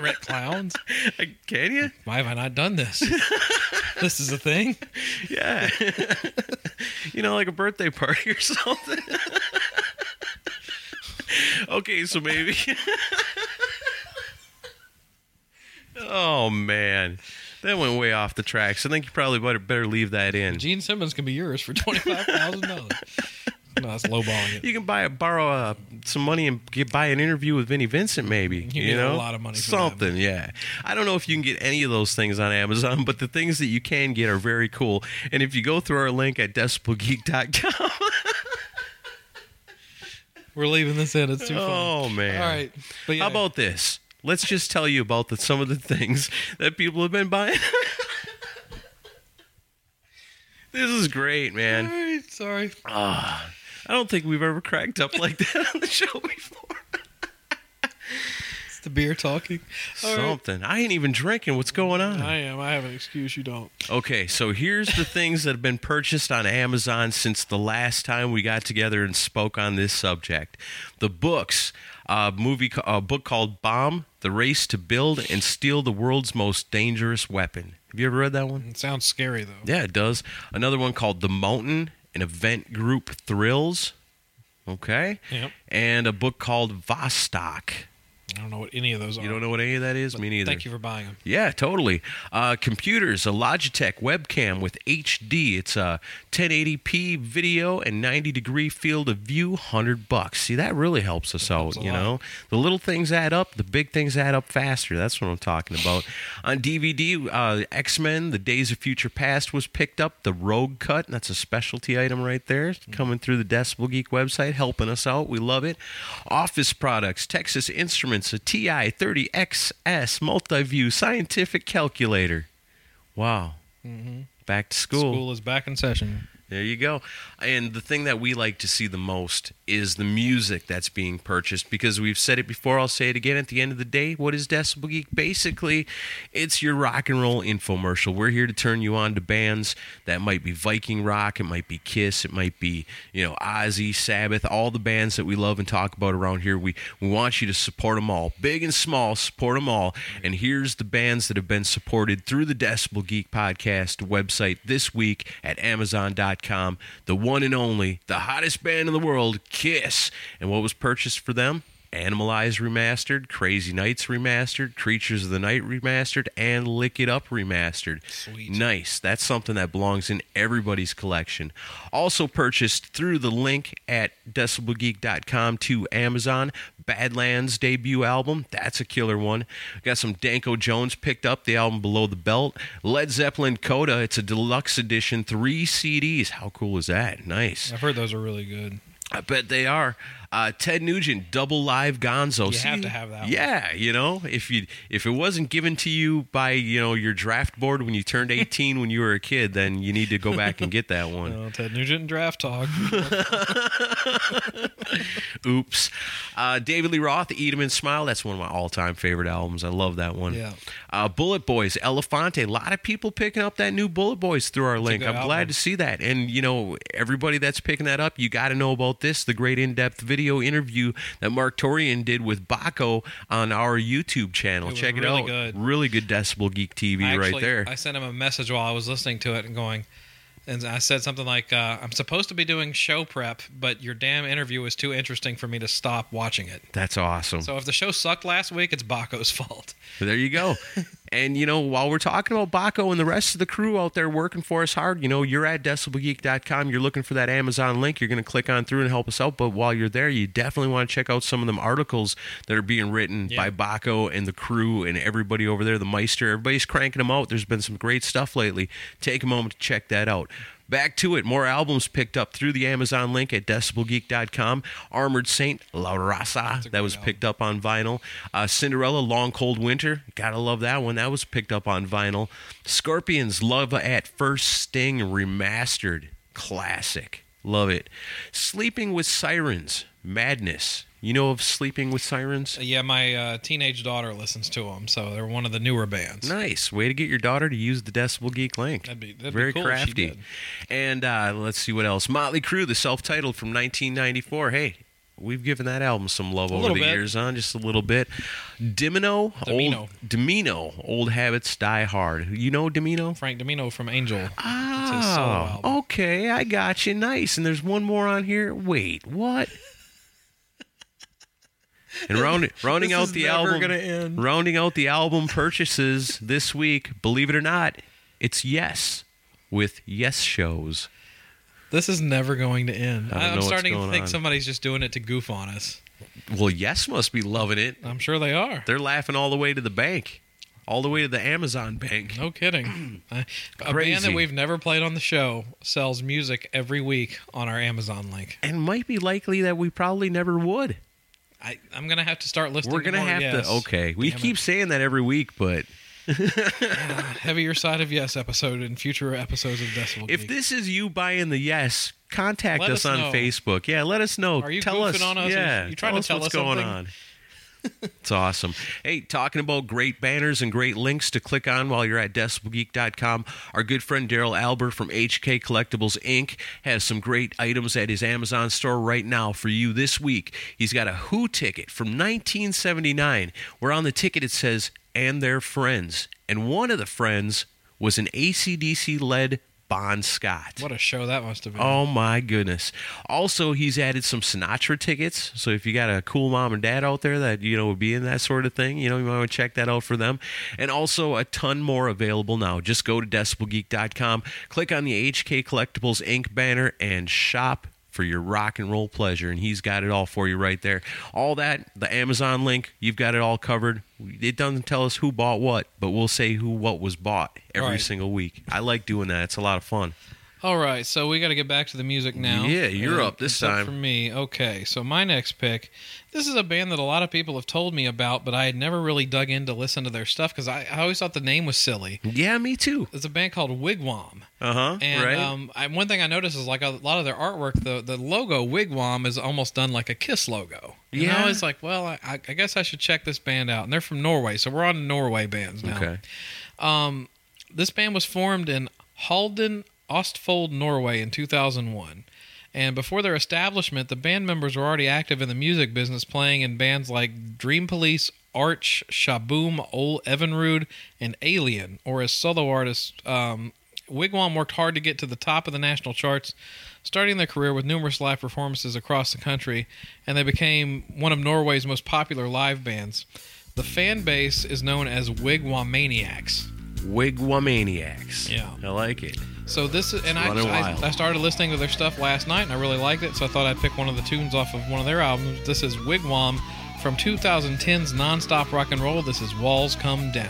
[SPEAKER 3] Rent clowns? [LAUGHS]
[SPEAKER 2] can you?
[SPEAKER 3] Why have I not done this? [LAUGHS] this is a thing.
[SPEAKER 2] Yeah. you know, like a birthday party or something. okay, so maybe. oh man, that went way off the tracks. I think you probably better better leave that in.
[SPEAKER 3] Gene Simmons can be yours for twenty five thousand dollars. No, that's lowballing it.
[SPEAKER 2] You can buy a, borrow uh, some money and get buy an interview with Vinnie Vincent, maybe. You,
[SPEAKER 3] get a
[SPEAKER 2] know,
[SPEAKER 3] lot of money for
[SPEAKER 2] something. Yeah, I don't know if you can get any of those things on Amazon, but the things that you can get are very cool. And if you go through our link at decibelgeek.com, [LAUGHS]
[SPEAKER 3] We're leaving this in. It's too funny.
[SPEAKER 2] oh man,
[SPEAKER 3] All right. But yeah,
[SPEAKER 2] How about this? Let's just tell you about the, some of the things that people have been buying. [LAUGHS] this is great, man.
[SPEAKER 3] right, sorry.
[SPEAKER 2] Ah, I don't think we've ever cracked up like that on the show before.
[SPEAKER 3] It's the beer talking. All right.
[SPEAKER 2] Something. I ain't even drinking. What's going on?
[SPEAKER 3] I am. I have an excuse. You don't.
[SPEAKER 2] Okay, so here's the things that have been purchased on Amazon since the last time we got together and spoke on this subject. The books, a movie, a book called "Bomb: The Race to Build and Steal the World's Most Dangerous Weapon." Have you ever read that one?
[SPEAKER 3] It sounds scary though.
[SPEAKER 2] Yeah, it does. Another one called "The Mountain: An Event Group Thrills." Okay.
[SPEAKER 3] Yep.
[SPEAKER 2] And a book called Vostok.
[SPEAKER 3] I don't know what any of those are.
[SPEAKER 2] You don't know what any of that is? Me neither.
[SPEAKER 3] Thank you for buying them.
[SPEAKER 2] Yeah, totally. Uh, computers, a Logitech webcam with HD. It's a 1080p video and 90 degree field of view, 100 bucks. See, that really helps us
[SPEAKER 3] helps
[SPEAKER 2] out,
[SPEAKER 3] a
[SPEAKER 2] you
[SPEAKER 3] lot.
[SPEAKER 2] know? The little things add up, the big things add up faster. That's what I'm talking about. On DVD, uh, X Men, The Days of Future Past was picked up, the Rogue Cut. That's a specialty item right there,
[SPEAKER 3] Mm-hmm.
[SPEAKER 2] coming through the Decibel Geek website, helping us out. We love it. Office products, Texas Instruments, a TI 30XS multi-view scientific calculator. Wow. Mm-hmm. Back to school.
[SPEAKER 3] School is back in session.
[SPEAKER 2] There you go. And the thing that we like to see the most is the music that's being purchased because we've said it before, I'll say it again at the end of the day. What is Decibel Geek? Basically, it's your rock and roll infomercial. We're here to turn you on to bands that might be Viking rock, it might be Kiss, it might be, you know, Ozzy, Sabbath, all the bands that we love and talk about around here. We we want you to support them all. Big and small, support them all. And here's the bands that have been supported through the Decibel Geek podcast website this week at amazon.com. The one and only, the hottest band in the world, Kiss. And what was purchased for them? Animalize remastered, Crazy Nights remastered, Creatures of the Night remastered, and Lick It Up remastered.
[SPEAKER 3] Sweet.
[SPEAKER 2] Nice. That's something that belongs in everybody's collection. Also purchased through the link at decibelgeek.com to Amazon. Badlands debut album. That's a killer one. Got some Danko Jones picked up the album Below the Belt. Led Zeppelin Coda. It's a deluxe edition, three CDs. How cool is that? Nice.
[SPEAKER 3] I've heard those are really good.
[SPEAKER 2] I bet they are. Uh, Ted Nugent, double live Gonzo.
[SPEAKER 3] You have to have that one.
[SPEAKER 2] Yeah, you know, if you if it wasn't given to you by you know your draft board when you turned [LAUGHS] eighteen when you were a kid, then you need to go back and get that one.
[SPEAKER 3] Well, [LAUGHS] Ted Nugent and Draft Talk. [LAUGHS]
[SPEAKER 2] Oops. Uh, David Lee Roth, Eat 'em and Smile. That's one of my all time favorite albums. I love that one.
[SPEAKER 3] Yeah.
[SPEAKER 2] Uh, Bullet Boys, Elefante. A lot of people picking up that new Bullet Boys through our link. I'm
[SPEAKER 3] album.
[SPEAKER 2] glad to see that. And, you know, everybody that's picking that up, you got to know about this the great in depth video interview that Marq Torien did with Baco on our YouTube channel.
[SPEAKER 3] It
[SPEAKER 2] Check it
[SPEAKER 3] really
[SPEAKER 2] out.
[SPEAKER 3] good.
[SPEAKER 2] Really good Decibel Geek TV right
[SPEAKER 3] actually-
[SPEAKER 2] there.
[SPEAKER 3] I sent him a message while I was listening to it and going, and I said something like, uh, "I'm supposed to be doing show prep, but your damn interview was too interesting for me to stop watching it.
[SPEAKER 2] That's awesome.
[SPEAKER 3] So if the show sucked last week, it's Baco's [LAUGHS] fault."
[SPEAKER 2] There you go. [LAUGHS] and you know, while we're talking about Baco and the rest of the crew out there working for us hard, you know, you're at decibelgeek.com, you're looking for that Amazon link, you're going to click on through and help us out. But while you're there, you definitely want to check out some of them articles that are being written
[SPEAKER 3] Yeah.
[SPEAKER 2] by Baco and the crew and everybody over there, the Meister. Everybody's cranking them out. There's been some great stuff lately. Take a moment to check that out. Back to it. More albums picked up through the Amazon link at decibelgeek.com. Armored Saint, La Raza, that was
[SPEAKER 3] album.
[SPEAKER 2] picked up on vinyl. Uh, Cinderella, Long Cold Winter, gotta love that one. That was picked up on vinyl. Scorpions, Love at First Sting remastered, classic, love it. Sleeping with Sirens, Madness. You know of Sleeping with Sirens?
[SPEAKER 3] Yeah, my uh, teenage daughter listens to them, so they're one of the newer bands.
[SPEAKER 2] Nice way to get your daughter to use the Decibel Geek link.
[SPEAKER 3] That'd be- that'd be
[SPEAKER 2] very
[SPEAKER 3] cool if she
[SPEAKER 2] crafty. And uh, let's see what else. Motley Crue, the self-titled from 1994. Hey, we've given that album some love over the
[SPEAKER 3] bit.
[SPEAKER 2] years, on just a little bit. Dimino,
[SPEAKER 3] Dimino.
[SPEAKER 2] old Dimino, old habits die hard. You know Dimino?
[SPEAKER 3] Frank DiMino from Angel. It's his solo
[SPEAKER 2] Oh, okay, I got you. Nice. And there's one more on here. Wait, what? [LAUGHS] And round, rounding out the album, rounding out the album purchases this week. Believe it or not, it's Yes with Yesshows.
[SPEAKER 3] This is never going to end.
[SPEAKER 2] I
[SPEAKER 3] i'm starting to think
[SPEAKER 2] on.
[SPEAKER 3] somebody's just doing it to goof on us.
[SPEAKER 2] Well, Yes must be loving it.
[SPEAKER 3] I'm sure they are.
[SPEAKER 2] They're laughing all the way to the bank, all the way to the Amazon bank.
[SPEAKER 3] No kidding. [CLEARS THROAT] A band that we've never played on the show sells music every week on our Amazon link.
[SPEAKER 2] And might be likely that we probably never would.
[SPEAKER 3] I, I'm gonna have to start listing.
[SPEAKER 2] We're gonna have
[SPEAKER 3] yes.
[SPEAKER 2] to. Okay, we
[SPEAKER 3] Damn
[SPEAKER 2] keep saying that every week, but
[SPEAKER 3] it. heavier side of yes episode in future episodes of Decibel.
[SPEAKER 2] If
[SPEAKER 3] Geek.
[SPEAKER 2] this is you buying the yes, contact us,
[SPEAKER 3] us
[SPEAKER 2] on
[SPEAKER 3] know.
[SPEAKER 2] Facebook. Yeah, let us know.
[SPEAKER 3] Are you
[SPEAKER 2] tell us,
[SPEAKER 3] on us?
[SPEAKER 2] Yeah,
[SPEAKER 3] You trying to tell
[SPEAKER 2] what's
[SPEAKER 3] us
[SPEAKER 2] going
[SPEAKER 3] something?
[SPEAKER 2] on. It's awesome. Hey, talking about great banners and great links to click on while you're at decibelgeek.com. Our good friend Daryl Albert from HK Collectibles Inc. has some great items at his Amazon store right now for you this week. He's got a Who ticket from 1979, where on the ticket it says, and their friends. And one of the friends was an ACDC led Bon Scott.
[SPEAKER 3] What a show that must have been.
[SPEAKER 2] Oh my goodness. Also, he's added some Sinatra tickets. So if you got a cool mom and dad out there that, you know, would be in that sort of thing, you know, you might want to check that out for them. And also a ton more available now. Just go to decibelgeek.com, click on the HK Collectibles Inc. banner and shop for your rock and roll pleasure. And he's got it all for you right there. All that, the Amazon link, you've got it all covered. It doesn't tell us who bought what, but we'll say who what was bought every
[SPEAKER 3] Right.
[SPEAKER 2] single week. I like doing that. It's a lot of fun.
[SPEAKER 3] All right, so we got to get back to the music now.
[SPEAKER 2] Yeah, you're
[SPEAKER 3] Uh,
[SPEAKER 2] up this time.
[SPEAKER 3] For me, okay. So my next pick, this is a band that a lot of people have told me about, but I had never really dug in to listen to their stuff because I, I always thought the name was silly.
[SPEAKER 2] Yeah, me too.
[SPEAKER 3] It's a band called Wigwam.
[SPEAKER 2] Uh huh.
[SPEAKER 3] And
[SPEAKER 2] right.
[SPEAKER 3] um, I, one thing I noticed is like a lot of their artwork, the the logo Wigwam is almost done like a Kiss logo. And
[SPEAKER 2] Yeah.
[SPEAKER 3] I was like, well, I, I guess I should check this band out. And they're from Norway, so we're on Norway bands now.
[SPEAKER 2] okay.
[SPEAKER 3] Um, this band was formed in Halden, Ostfold, Norway in 2001. And before their establishment, the band members were already active in the music business, playing in bands like Dream Police, Arch, Shaboom, Ol Evinrude, and Alien. Or as solo artists, um, Wigwam worked hard to get to the top of the national charts, starting their career with numerous live performances across the country, and they became one of Norway's most popular live bands. The fan base is known as Wigwamaniacs.
[SPEAKER 2] Wigwamaniacs.
[SPEAKER 3] Yeah.
[SPEAKER 2] I like it.
[SPEAKER 3] So this is, and I, I. I started listening to their stuff last night, and I really liked it. So I thought I'd pick one of the tunes off of one of their albums. This is Wigwam from 2010's Nonstop Rock and Roll. This is Walls Come Down.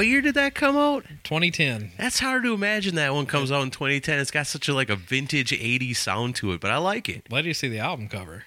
[SPEAKER 2] What year did that come out?
[SPEAKER 3] 2010.
[SPEAKER 2] That's hard to imagine that one comes out in 2010. It's got such a like a vintage 80s sound to it, but I like it.
[SPEAKER 3] Why do you see the album cover?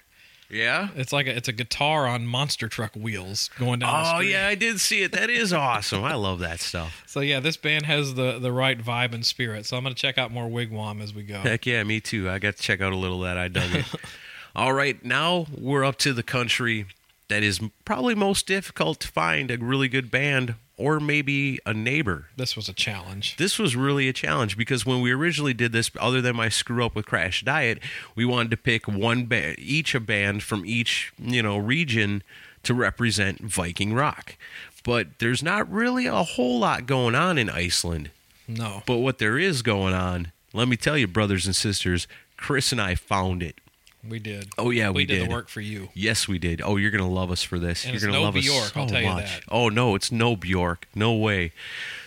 [SPEAKER 2] Yeah.
[SPEAKER 3] It's like a, it's a guitar on monster truck wheels going down. the
[SPEAKER 2] Oh
[SPEAKER 3] street.
[SPEAKER 2] yeah, I did see it. That is awesome. I love that stuff.
[SPEAKER 3] So yeah, this band has the the right vibe and spirit. So I'm gonna check out more Wigwam as we go.
[SPEAKER 2] Heck yeah, me too. I got to check out a little of that. I dug it. [LAUGHS] All right, now we're up to the country that is probably most difficult to find a really good band or maybe a neighbor.
[SPEAKER 3] This was a challenge.
[SPEAKER 2] This was really a challenge because when we originally did this, other than my screw up with Crash Diet, we wanted to pick one band, each a band from each you know region to represent Viking rock. But there's not really a whole lot going on in Iceland.
[SPEAKER 3] No.
[SPEAKER 2] But what there is going on, let me tell you, brothers and sisters, Chris and I found it.
[SPEAKER 3] We did.
[SPEAKER 2] Oh yeah, we,
[SPEAKER 3] did,
[SPEAKER 2] did.
[SPEAKER 3] the work for you.
[SPEAKER 2] Yes, we did. Oh, you're gonna love us for this.
[SPEAKER 3] And
[SPEAKER 2] you're gonna
[SPEAKER 3] no
[SPEAKER 2] love us
[SPEAKER 3] Bjork,
[SPEAKER 2] so
[SPEAKER 3] I'll tell you
[SPEAKER 2] much.
[SPEAKER 3] that.
[SPEAKER 2] Oh no, it's no Bjork. No way.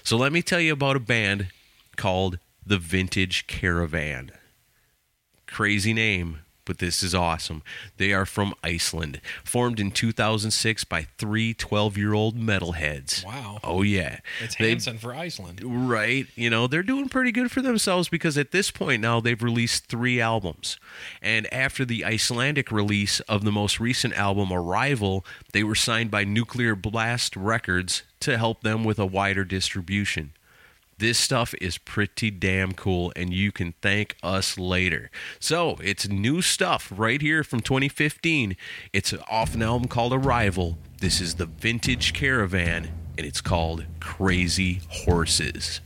[SPEAKER 2] So let me tell you about a band called the Vintage Caravan. Crazy name, but this is awesome. They are from Iceland, formed in 2006 by three 12 year old metalheads.
[SPEAKER 3] Wow.
[SPEAKER 2] Oh yeah.
[SPEAKER 3] It's
[SPEAKER 2] They-
[SPEAKER 3] Hanson for Iceland.
[SPEAKER 2] Right. You know, they're doing pretty good for themselves because at this point now they've released three albums. And after the Icelandic release of the most recent album, Arrival, they were signed by Nuclear Blast Records to help them with a wider distribution. This stuff is pretty damn cool, and you can thank us later. So, it's new stuff right here from 2015. It's off an album called Arrival. This is the Vintage Caravan, and it's called Crazy Horses.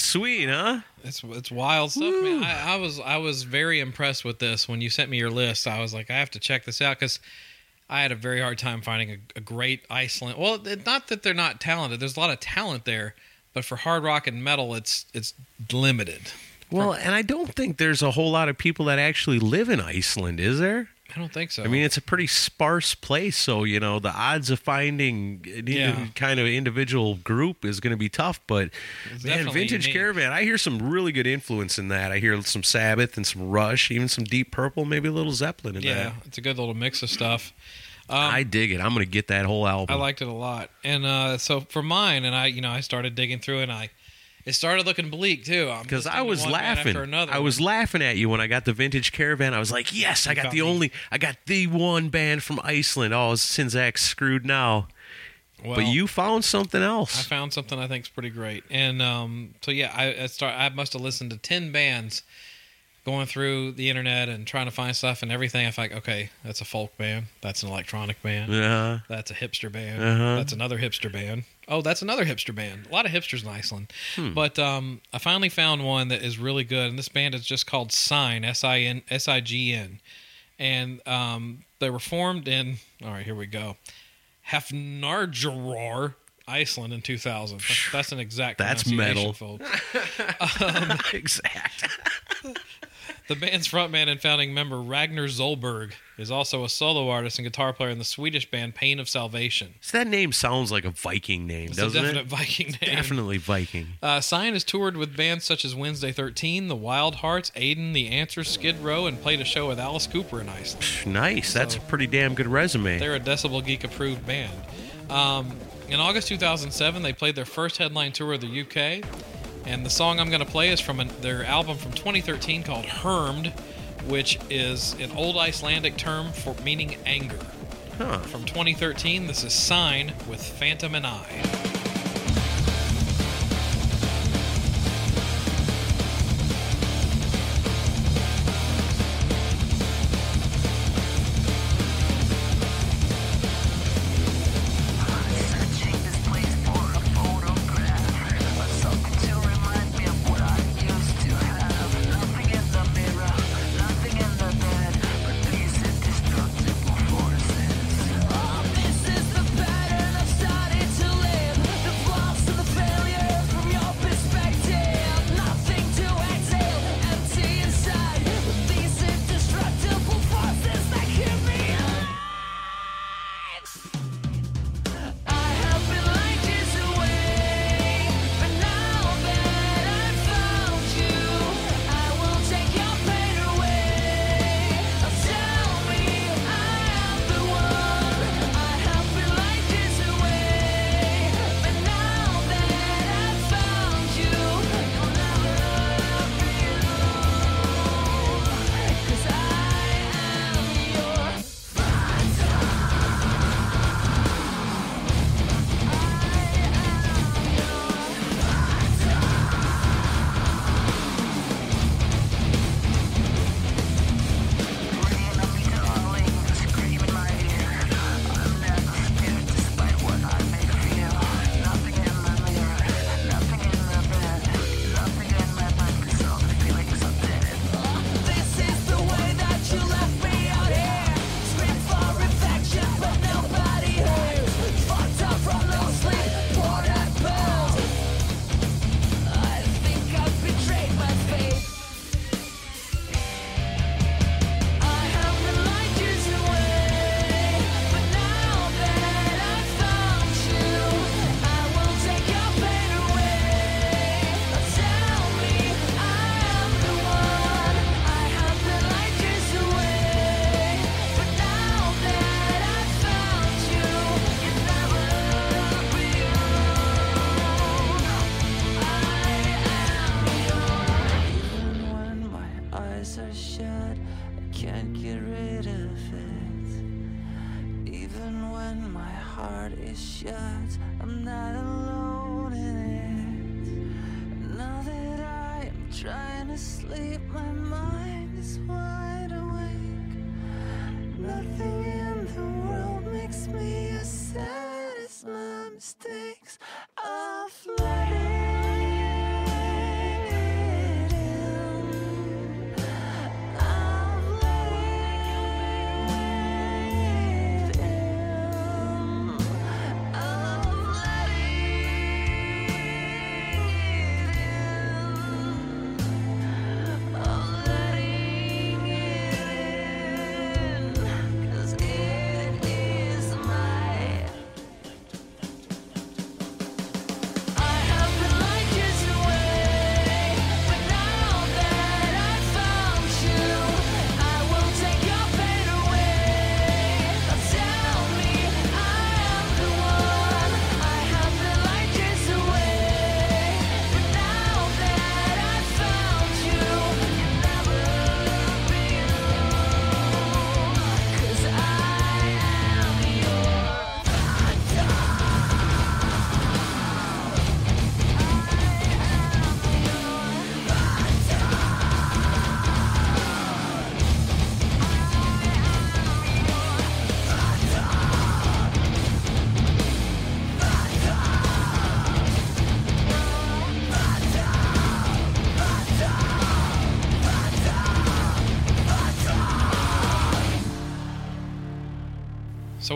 [SPEAKER 2] Sweet, huh?
[SPEAKER 3] It's it's wild stuff, man. I, I was I was very impressed with this when you sent me your list. I was like, I have to check this out because I had a very hard time finding a, a great Iceland. Well, it, not that they're not talented. There's a lot of talent there, but for hard rock and metal, it's it's limited.
[SPEAKER 2] Well, and I don't think there's a whole lot of people that actually live in Iceland, is there?
[SPEAKER 3] I don't think so.
[SPEAKER 2] I mean, it's a pretty sparse place, so you know the odds of finding any
[SPEAKER 3] Yeah.
[SPEAKER 2] kind of individual group is going to be tough. But
[SPEAKER 3] It's
[SPEAKER 2] man, Vintage
[SPEAKER 3] unique.
[SPEAKER 2] Caravan, I hear some really good influence in that. I hear some Sabbath and some Rush, even some Deep Purple, maybe a little Zeppelin in there.
[SPEAKER 3] yeah,
[SPEAKER 2] that.
[SPEAKER 3] it's a good little mix of stuff. Um,
[SPEAKER 2] I dig it. I'm going to get that whole album.
[SPEAKER 3] I liked it a lot. And uh, so for mine, and I, you know, I started digging through, and I, it started looking bleak too.
[SPEAKER 2] Because I was laughing. I was laughing at you when I got the vintage caravan. I was like, "Yes, I got the
[SPEAKER 3] the-
[SPEAKER 2] only, I got the one band from Iceland." Oh, Czynszak's screwed now.
[SPEAKER 3] Well,
[SPEAKER 2] but you found something else.
[SPEAKER 3] I found something I think is pretty great. And um, so yeah, I, I start. I must have listened to ten bands, going through the internet and trying to find stuff and everything. I think, like, okay, that's a folk band. That's an electronic band.
[SPEAKER 2] yeah,
[SPEAKER 3] That's a hipster band.
[SPEAKER 2] Uh-huh.
[SPEAKER 3] That's another hipster band. Oh, that's another hipster band. A lot of hipsters in Iceland. But um, I finally found one that is really good, and this band is just called Sign S I N S I G N, and um, they were formed in. All right, here we go. Hafnarfjörður, Iceland in 2000. That's, that's an exact.
[SPEAKER 2] That's metal.
[SPEAKER 3] folks. [LAUGHS]
[SPEAKER 2] exact. [LAUGHS]
[SPEAKER 3] The band's frontman and founding member Ragnar Zolberg is also a solo artist and guitar player in the Swedish band Pain of Salvation.
[SPEAKER 2] So that name sounds like a Viking name,
[SPEAKER 3] It's
[SPEAKER 2] doesn't
[SPEAKER 3] a definite
[SPEAKER 2] it?
[SPEAKER 3] Viking name.
[SPEAKER 2] Definitely Viking.
[SPEAKER 3] Uh, Sign has toured with bands such as Wednesday 13, The Wild Hearts, Aiden, The Answer, Skid Row, and played a show with Alice Cooper in Iceland.
[SPEAKER 2] Nice. That's a pretty damn good resume.
[SPEAKER 3] They're a Decibel Geek approved band. Um, in August 2007, they played their first headline tour of the UK, and the song I'm going to play is from an, their album from 2013 called Hermd, which is an old Icelandic term for meaning anger.
[SPEAKER 2] Huh.
[SPEAKER 3] From 2013, this is Sign with Phantom and
[SPEAKER 5] I. I can't get rid of it. Even when my heart is shut, I'm not alone in it. Now that I am trying to sleep, my mind is wide awake. Nothing in the world makes me as sad as my mistakes.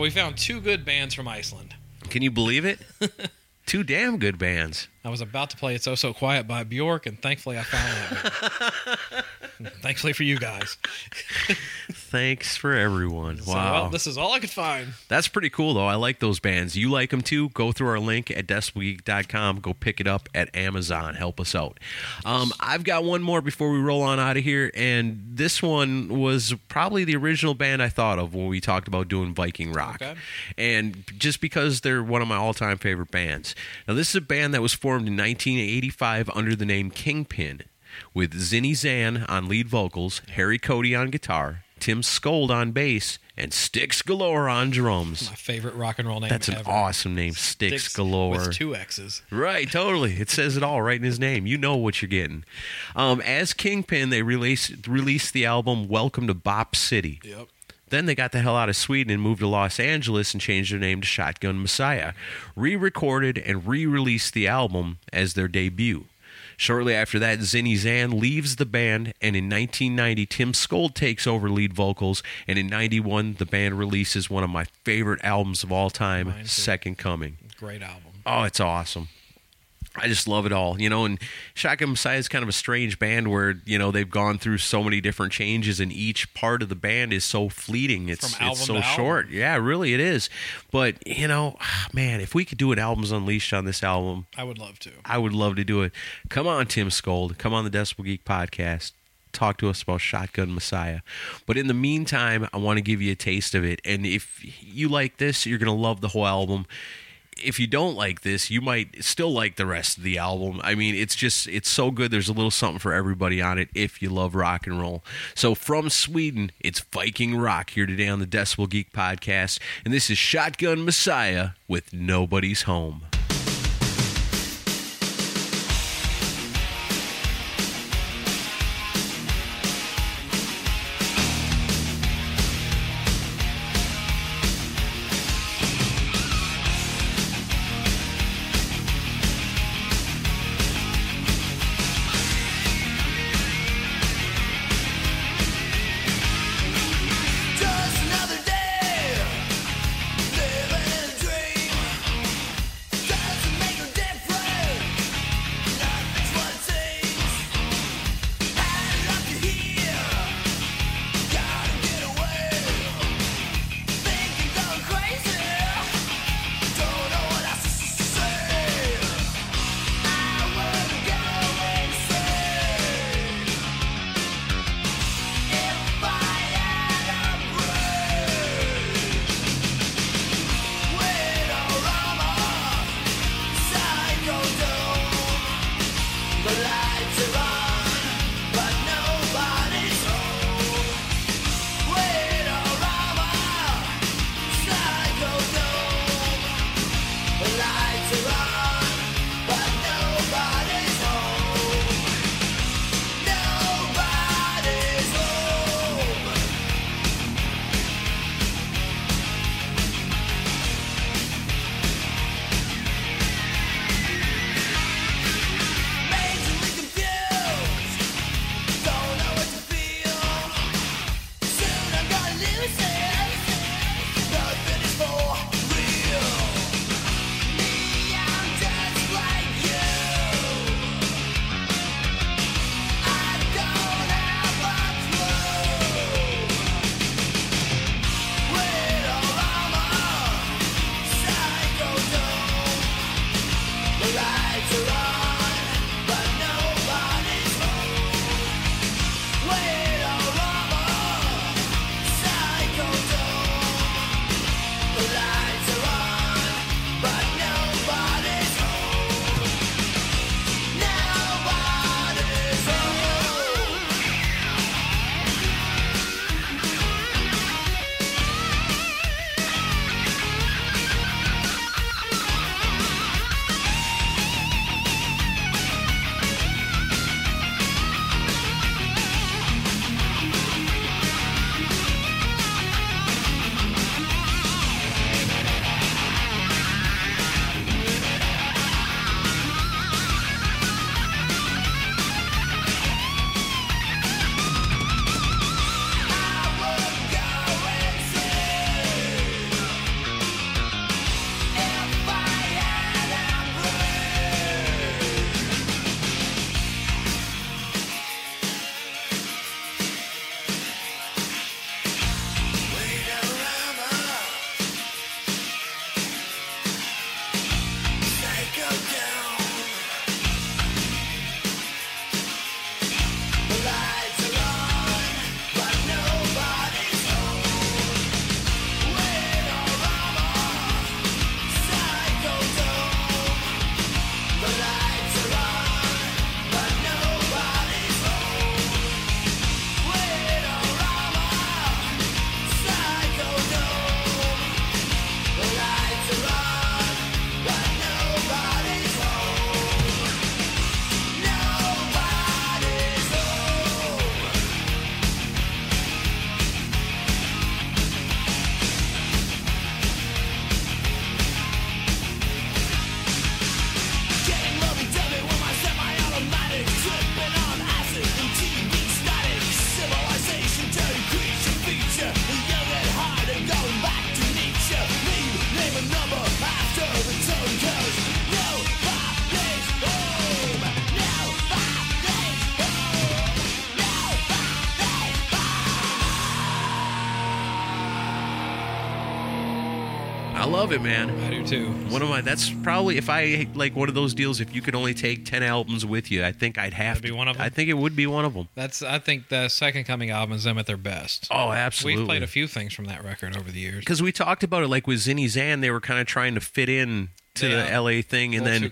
[SPEAKER 3] We found two good bands from Iceland.
[SPEAKER 2] Can you believe it? [LAUGHS] Two damn good bands.
[SPEAKER 3] I was about to play "It's Oh So Quiet" by Bjork, and thankfully I found that. [LAUGHS] thankfully for you guys. [LAUGHS]
[SPEAKER 2] Thanks for everyone.
[SPEAKER 3] So,
[SPEAKER 2] Wow.
[SPEAKER 3] well, this is all I could find.
[SPEAKER 2] That's pretty cool, though. I like those bands. You like them too? Go through our link at decibelgeek.com. Go pick it up at Amazon. Help us out. Um, I've got one more before we roll on out of here, and this one was probably the original band I thought of when we talked about doing Viking rock.
[SPEAKER 3] Okay.
[SPEAKER 2] And just because they're one of my all time favorite bands. Now, this is a band that was formed in 1985 under the name Kingpin with Zinny Zan on lead vocals, Harry Cody on guitar, Tim Skold on bass, and Stixx Galore on drums.
[SPEAKER 3] My favorite rock and roll name.
[SPEAKER 2] That's an
[SPEAKER 3] ever.
[SPEAKER 2] awesome name, Stixx, Galore.
[SPEAKER 3] with two X's.
[SPEAKER 2] Right, totally. It says it all right in his name. You know what you're getting. Um, as Kingpin, they released released the album "Welcome to Bop City."
[SPEAKER 3] Yep.
[SPEAKER 2] Then they got the hell out of Sweden and moved to Los Angeles and changed their name to Shotgun Messiah. Re recorded and re released the album as their debut. Shortly after that, Zinny Zan leaves the band, and in 1990, Tim Skold takes over lead vocals. And in 91, the band releases one of my favorite albums of all time. Second Coming.
[SPEAKER 3] Great album.
[SPEAKER 2] Oh, it's awesome. I just love it all, you know. And Shotgun Messiah is kind of a strange band where you know they've gone through so many different changes, and each part of the band is so fleeting. It's
[SPEAKER 3] From
[SPEAKER 2] it's so
[SPEAKER 3] album.
[SPEAKER 2] short. Yeah, really, it is. But you know, ah, man, if we could do an albums unleashed on this album,
[SPEAKER 3] I would love to.
[SPEAKER 2] I would love to do it. Come on, Tim Skold. Come on the Decibel Geek podcast. Talk to us about Shotgun Messiah. But in the meantime, I want to give you a taste of it. And if you like this, you're going to love the whole album. If you don't like this, you might still like the rest of the album. I mean, it's just, it's so good. There's a little something for everybody on it if you love rock and roll. So from Sweden, it's Viking Rock here today on the Decibel Geek podcast. And this is Shotgun Messiah with Nobody's Home. Man.
[SPEAKER 3] I do too.
[SPEAKER 2] One of my that's probably if I like one of those deals. If you could only take ten albums with you, I think I'd have
[SPEAKER 3] That'd be
[SPEAKER 2] to.
[SPEAKER 3] one of 'em?
[SPEAKER 2] I think it would be one of them.
[SPEAKER 3] That's I think the Second Coming album is them at their best.
[SPEAKER 2] Oh, absolutely.
[SPEAKER 3] We've played a few things from that record over the years.
[SPEAKER 2] because we talked about it like with Zinny Zan, they were kind of trying to fit in to
[SPEAKER 3] Yeah.
[SPEAKER 2] the LA thing, and then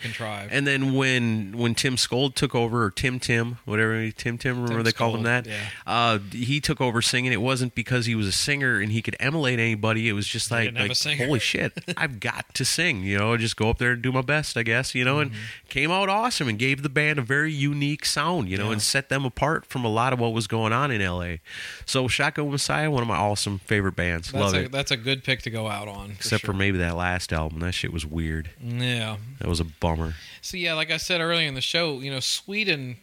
[SPEAKER 2] and then when when Tim Skold took over, or Tim Tim, whatever Tim Tim, remember
[SPEAKER 3] Tim
[SPEAKER 2] they called him that?
[SPEAKER 3] yeah.
[SPEAKER 2] Uh, he took over singing. It wasn't because he was a singer and he could emulate anybody. It was just like, like holy shit, [LAUGHS] I've got to sing. You know, just go up there and do my best, I guess. You know, and
[SPEAKER 3] Mm-hmm.
[SPEAKER 2] came out awesome and gave the band a very unique sound. You know,
[SPEAKER 3] Yeah.
[SPEAKER 2] and set them apart from a lot of what was going on in LA. So Shotgun Messiah, one of my awesome favorite bands.
[SPEAKER 3] That's
[SPEAKER 2] Love
[SPEAKER 3] a,
[SPEAKER 2] it.
[SPEAKER 3] That's a good pick to go out on.
[SPEAKER 2] Except for maybe that last album. That shit was weird.
[SPEAKER 3] Yeah.
[SPEAKER 2] That was a bummer.
[SPEAKER 3] So yeah, like I said earlier in the show, you know, Sweden,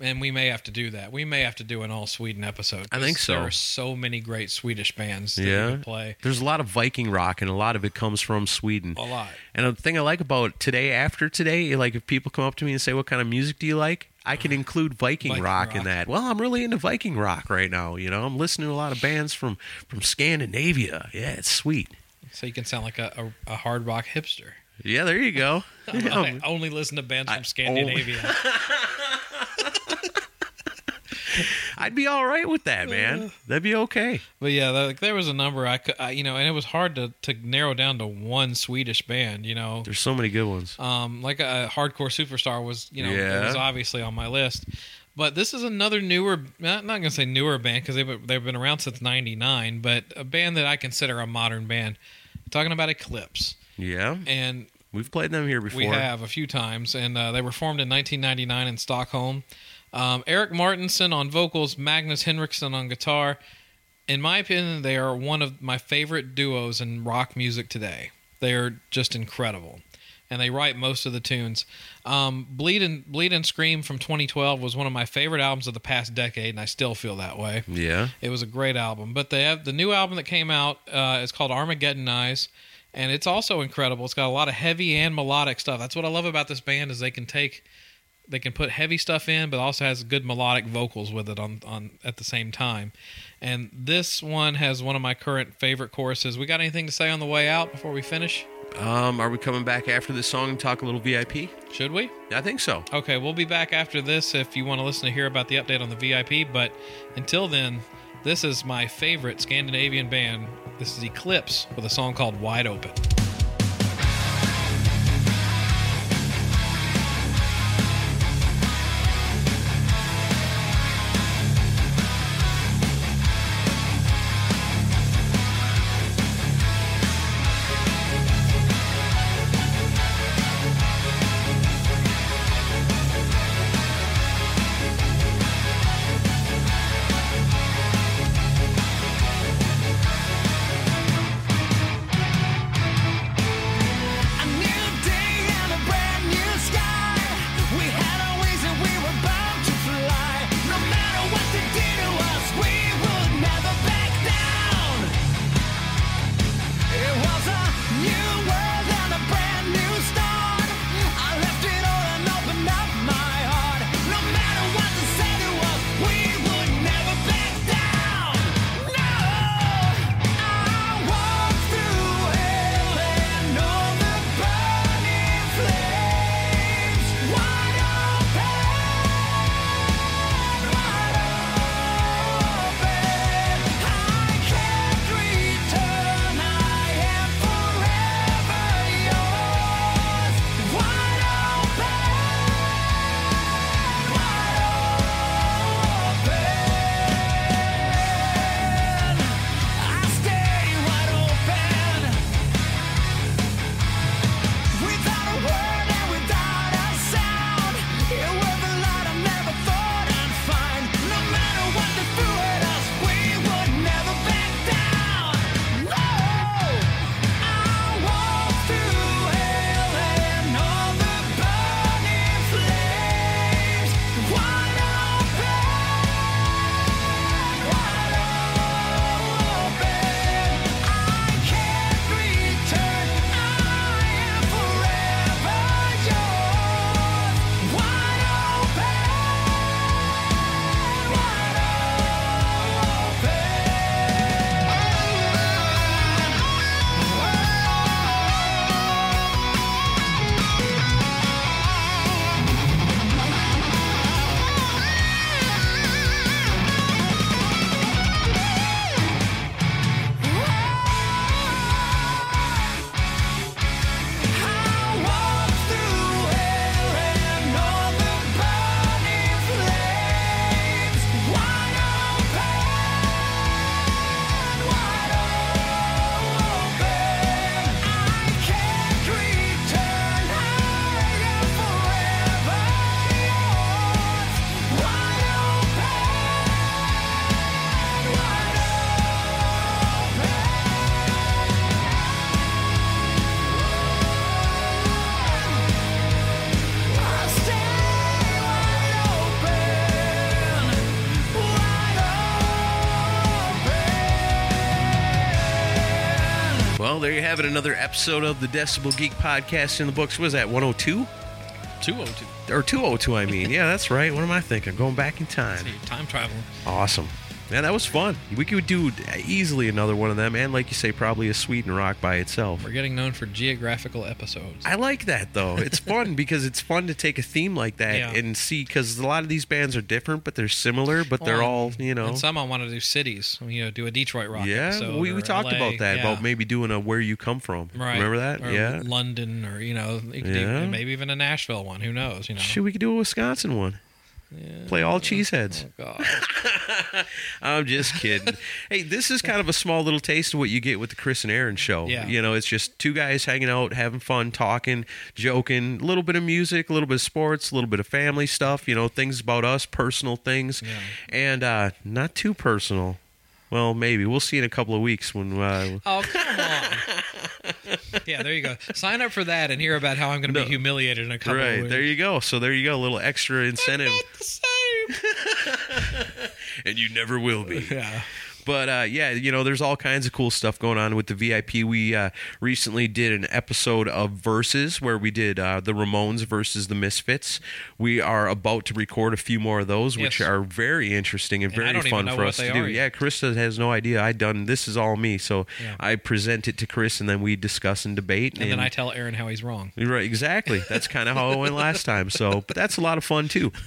[SPEAKER 3] and we may have to do that. We may have to do an all Sweden episode.
[SPEAKER 2] I think so.
[SPEAKER 3] There are so many great Swedish bands that
[SPEAKER 2] Yeah.
[SPEAKER 3] play.
[SPEAKER 2] There's a lot of Viking rock, and a lot of it comes from Sweden.
[SPEAKER 3] A lot.
[SPEAKER 2] And the thing I like about today after today, like if people come up to me and say, "What kind of music do you like?" I can include Viking,
[SPEAKER 3] Viking
[SPEAKER 2] rock, in that. Well, I'm really into Viking rock right now. You know, I'm listening to a lot of bands from from Scandinavia. Yeah, it's sweet.
[SPEAKER 3] So you can sound like a, a, a hard rock hipster.
[SPEAKER 2] Yeah, there you go. Yeah. [LAUGHS]
[SPEAKER 3] I um, only listen to bands from Scandinavia. [LAUGHS]
[SPEAKER 2] I'd be all right with that, man. Uh. That'd be okay.
[SPEAKER 3] But yeah, like there was a number I could, I, you know, and it was hard to to narrow down to one Swedish band. You know,
[SPEAKER 2] There's so many good ones.
[SPEAKER 3] um, like a hardcore superstar was, you know, it was obviously on my list. But this is another newer, not, not gonna say newer band because they've they've been around since '99, but a band that I consider a modern band. talking about Eclipse,
[SPEAKER 2] Yeah,
[SPEAKER 3] and
[SPEAKER 2] we've played them here before.
[SPEAKER 3] we have a few times, and uh, they were formed in 1999 in Stockholm. Um, Erik Mårtensson on vocals, Magnus Henriksson on guitar. In my opinion, they are one of my favorite duos in rock music today. They are just incredible, and they write most of the tunes. Um, Bleed and Bleed and Scream from 2012 was one of my favorite albums of the past decade, and I still feel that way.
[SPEAKER 2] Yeah.
[SPEAKER 3] It was a great album. But they have the new album that came out uh, is called Armageddonize, and it's also incredible. It's got a lot of heavy and melodic stuff. That's what I love about this band is they can take they can put heavy stuff in, but also has good melodic vocals with it on on at the same time. And this one has one of my current favorite choruses. We got anything to say on the way out before we finish?
[SPEAKER 2] Um, are we coming back after this song and talk a little VIP?
[SPEAKER 3] Should we?
[SPEAKER 2] I think so.
[SPEAKER 3] Okay, we'll be back after this if you want to listen to hear about the update on the VIP. But until then, this is my favorite Scandinavian band. This is Eclipse with a song called Wide Open.
[SPEAKER 2] There you have it. Another episode of the Decibel Geek podcast in the books. Was that 102
[SPEAKER 3] 202.
[SPEAKER 2] or 202? I mean, [LAUGHS] yeah, that's right. What am I thinking? Going back in time.
[SPEAKER 3] See, time traveling.
[SPEAKER 2] Awesome. Man, that was fun. We could do easily another one of them, and like you say, probably a Sweden rock by itself.
[SPEAKER 3] We're getting known for geographical episodes.
[SPEAKER 2] I like that though. It's [LAUGHS] fun because it's fun to take a theme like that
[SPEAKER 3] Yeah.
[SPEAKER 2] and see because a lot of these bands are different, but they're similar, but they're all you know.
[SPEAKER 3] And some I want to do cities. You know, do a Detroit rock.
[SPEAKER 2] yeah, we, we talked
[SPEAKER 3] LA,
[SPEAKER 2] about that
[SPEAKER 3] yeah.
[SPEAKER 2] about maybe doing a where you come from.
[SPEAKER 3] Right.
[SPEAKER 2] Remember that?
[SPEAKER 3] Or
[SPEAKER 2] yeah.
[SPEAKER 3] London, or you know,
[SPEAKER 2] Yeah.
[SPEAKER 3] even- maybe even a Nashville one. Who knows? You know.
[SPEAKER 2] Shoot, we could do a Wisconsin one. Play all cheeseheads.
[SPEAKER 3] Oh God. [LAUGHS]
[SPEAKER 2] I'm just kidding. hey, this is kind of a small little taste of what you get with the Chris and Aaron show.
[SPEAKER 3] Yeah.
[SPEAKER 2] You know, it's just two guys hanging out, having fun, talking, joking, a little bit of music, a little bit of sports, a little bit of family stuff, you know, things about us, personal things.
[SPEAKER 3] Yeah.
[SPEAKER 2] And uh, not too personal. Well, maybe. We'll see in a couple of weeks when uh,
[SPEAKER 3] Oh come on. Yeah, there you go. Sign up for that and hear about how I'm going to
[SPEAKER 2] No.
[SPEAKER 3] be humiliated in a couple of
[SPEAKER 2] Right, there you go. So there you go, a little extra incentive.
[SPEAKER 3] the same. [LAUGHS]
[SPEAKER 2] and you never will be.
[SPEAKER 3] Yeah.
[SPEAKER 2] But uh, yeah, you know, there's all kinds of cool stuff going on with the VIP. We uh, recently did an episode of Versus where we did uh, the Ramones versus the Misfits. We are about to record a few more of those, which
[SPEAKER 3] Yes.
[SPEAKER 2] are very interesting and
[SPEAKER 3] And
[SPEAKER 2] very fun for us to do. Yeah. Krista has no idea. I done this is all me, so
[SPEAKER 3] Yeah.
[SPEAKER 2] I present it to Chris, and then we discuss and debate.
[SPEAKER 3] And then I tell Aaron how he's wrong.
[SPEAKER 2] Right, exactly. That's kind of how it went last time. So, but that's a lot of fun too. [LAUGHS]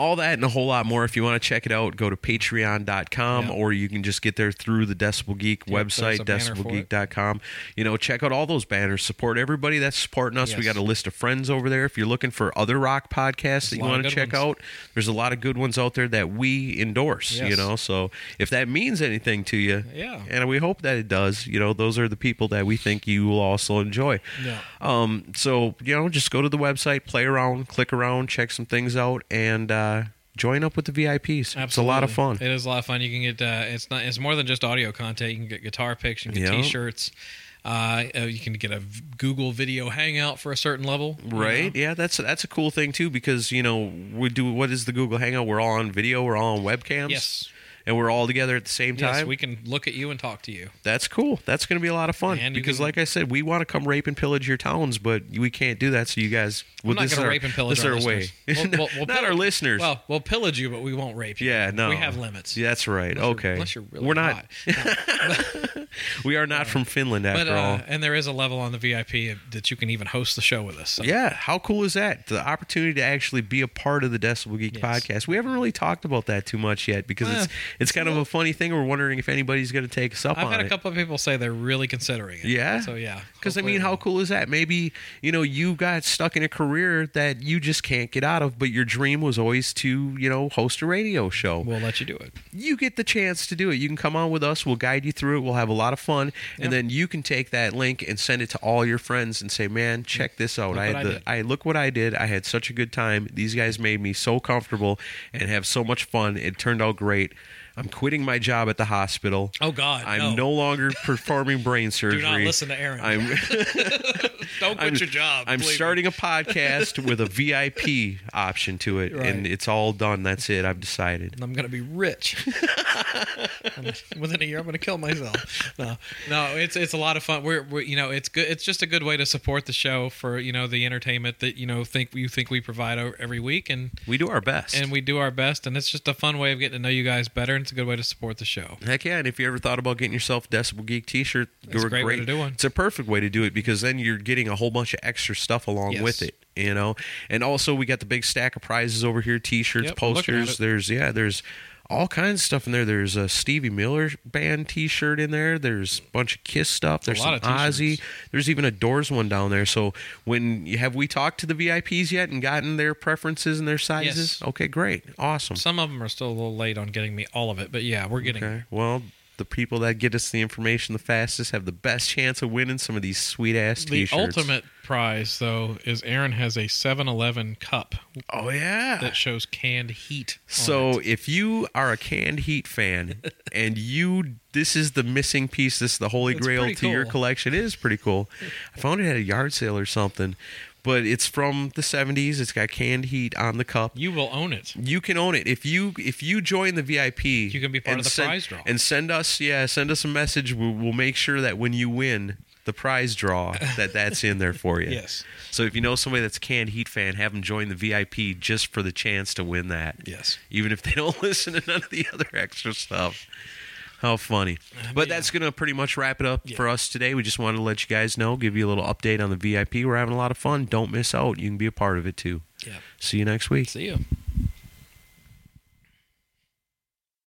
[SPEAKER 2] All that and a whole lot more. If you want to check it out, go to patreon.com
[SPEAKER 3] Yeah.
[SPEAKER 2] or you can just get there through the Decibel Geek
[SPEAKER 3] Yep,
[SPEAKER 2] website,
[SPEAKER 3] there's
[SPEAKER 2] decibelgeek.com. You know, check out all those banners. Support everybody that's supporting us. We got a list of friends over there. If you're looking for other rock podcasts that you want to check
[SPEAKER 3] ones.
[SPEAKER 2] out, there's a lot of good ones out there that we endorse, you know. So if that means anything to you,
[SPEAKER 3] Yeah.
[SPEAKER 2] and we hope that it does, you know, those are the people that we think you will also enjoy.
[SPEAKER 3] Yeah.
[SPEAKER 2] Um, so you know, just go to the website, play around, click around, check some things out, and uh, join up with the VIPs. It's a lot of fun.
[SPEAKER 3] It is a lot of fun. You can get uh, it's not it's more than just audio content. You can get guitar picks, you can get
[SPEAKER 2] Yeah.
[SPEAKER 3] T-shirts. Uh, uh, you can get a Google Video Hangout for a certain level, you
[SPEAKER 2] Right?
[SPEAKER 3] know?
[SPEAKER 2] Yeah, that's that's a cool thing too because you know we do what is the Google Hangout? We're all on video, we're all on webcams,
[SPEAKER 3] Yes.
[SPEAKER 2] And we're all together at the same time.
[SPEAKER 3] Yes, we can look at you and talk to you.
[SPEAKER 2] That's cool. That's going to be a lot of fun
[SPEAKER 3] And
[SPEAKER 2] because,
[SPEAKER 3] can-
[SPEAKER 2] like I said, we want to come rape and pillage your towns, but we can't do that. So you guys, well,
[SPEAKER 3] I'm not going to rape and pillage
[SPEAKER 2] this
[SPEAKER 3] our
[SPEAKER 2] our way.
[SPEAKER 3] listeners. We'll- we'll- we'll [LAUGHS]
[SPEAKER 2] Not our listeners.
[SPEAKER 3] Well, we'll pillage you, but we won't rape you.
[SPEAKER 2] yeah, no,
[SPEAKER 3] we have limits.
[SPEAKER 2] Yeah, that's right.
[SPEAKER 3] Unless you're-
[SPEAKER 2] okay,
[SPEAKER 3] unless you're really
[SPEAKER 2] we're not.
[SPEAKER 3] hot. [LAUGHS]
[SPEAKER 2] we are not from Finland after
[SPEAKER 3] but
[SPEAKER 2] all.
[SPEAKER 3] uh, and there is a level on the VIP that you can even host the show with us. So.
[SPEAKER 2] Yeah, how cool is that? The opportunity to actually be a part of the Decibel Geek
[SPEAKER 3] Yes.
[SPEAKER 2] podcast. We haven't really talked about that too much yet because
[SPEAKER 3] Well,
[SPEAKER 2] it's it's kind of a funny thing. We're wondering if anybody's going to take us up
[SPEAKER 3] I've
[SPEAKER 2] on
[SPEAKER 3] had a couple of people say they're really considering it.
[SPEAKER 2] Yeah?
[SPEAKER 3] So yeah.
[SPEAKER 2] Because I mean, how cool is that? Maybe you know you got stuck in a career that you just can't get out of, but your dream was always to you know host a radio show.
[SPEAKER 3] we'll let you do it.
[SPEAKER 2] you get the chance to do it. You can come on with us. We'll guide you through it. We'll have a lot of fun,
[SPEAKER 3] Yeah.
[SPEAKER 2] and then you can take that link and send it to all your friends and say, "Man, check this out.
[SPEAKER 3] Look
[SPEAKER 2] I had
[SPEAKER 3] I
[SPEAKER 2] the
[SPEAKER 3] did."
[SPEAKER 2] I look what I did. I had such a good time. These guys made me so comfortable and have so much fun. It turned out great." I'm quitting my job at the hospital.
[SPEAKER 3] Oh God,
[SPEAKER 2] I'm no,
[SPEAKER 3] no.
[SPEAKER 2] longer performing brain surgery. [LAUGHS]
[SPEAKER 3] Do not listen to Aaron.
[SPEAKER 2] I'm [LAUGHS] [LAUGHS]
[SPEAKER 3] Don't quit
[SPEAKER 2] I'm,
[SPEAKER 3] your job.
[SPEAKER 2] I'm
[SPEAKER 3] believe me.
[SPEAKER 2] starting a podcast with a VIP option to it,
[SPEAKER 3] Right.
[SPEAKER 2] and it's all done. That's it. I've decided.
[SPEAKER 3] I'm going to be rich. Within a year, I'm going to kill myself. No, no, it's it's a lot of fun. We're, we're you know it's good. It's just a good way to support the show for you know the entertainment that you know think you think we provide every week, and
[SPEAKER 2] We do our best.
[SPEAKER 3] and we do our best, and it's just a fun way of getting to know you guys better, and it's a good way to support the show.
[SPEAKER 2] Heck yeah! And if you ever thought about getting yourself a Decibel Geek T-shirt,
[SPEAKER 3] It's a great way to do one.
[SPEAKER 2] It's a perfect way to do it because then you're getting a whole bunch of extra stuff along
[SPEAKER 3] Yes.
[SPEAKER 2] with it. You know, and also we got the big stack of prizes over here: T-shirts,
[SPEAKER 3] Yep, I'm looking at
[SPEAKER 2] posters. There's yeah, there's all kinds of stuff in there. There's a Stevie Miller band T-shirt in there. There's a bunch of Kiss stuff. There's some Ozzy. There's even a Doors one down there. So when have we talked to the VIPs yet and gotten their preferences and their sizes?
[SPEAKER 3] Yes.
[SPEAKER 2] Okay, great, awesome.
[SPEAKER 3] Some of them are still a little late on getting me all of it, but yeah, we're getting.
[SPEAKER 2] Okay. Well, the people that get us the information the fastest have the best chance of winning some of these sweet ass
[SPEAKER 3] The
[SPEAKER 2] t-shirts.
[SPEAKER 3] The ultimate prize, though, is Aaron has a 7-Eleven cup
[SPEAKER 2] Oh yeah.
[SPEAKER 3] that shows canned heat.
[SPEAKER 2] so
[SPEAKER 3] it.
[SPEAKER 2] if you are a canned heat fan [LAUGHS] and you this is the missing piece, this is the holy
[SPEAKER 3] It's
[SPEAKER 2] grail to your collection. It is pretty cool. I found it at a yard sale or something. But it's from the 70s. It's got canned heat on the cup.
[SPEAKER 3] You will own it.
[SPEAKER 2] You can own it if you if you join the VIP. You
[SPEAKER 3] can be part of the
[SPEAKER 2] send,
[SPEAKER 3] prize draw.
[SPEAKER 2] and send us yeah send us a message. We'll, we'll make sure that when you win the prize draw that that's in there for you. [LAUGHS]
[SPEAKER 3] Yes.
[SPEAKER 2] So if you know somebody that's a canned heat fan, have them join the VIP just for the chance to win that.
[SPEAKER 3] Yes.
[SPEAKER 2] Even if they don't [LAUGHS] listen to none of the other extra stuff. How funny. But
[SPEAKER 3] yeah.
[SPEAKER 2] that's going to pretty much wrap it up
[SPEAKER 3] Yeah.
[SPEAKER 2] for us today. We just wanted to let you guys know, give you a little update on the VIP. We're having a lot of fun. Don't miss out. You can be a part of it too.
[SPEAKER 3] Yeah.
[SPEAKER 2] See you next week.
[SPEAKER 3] See you.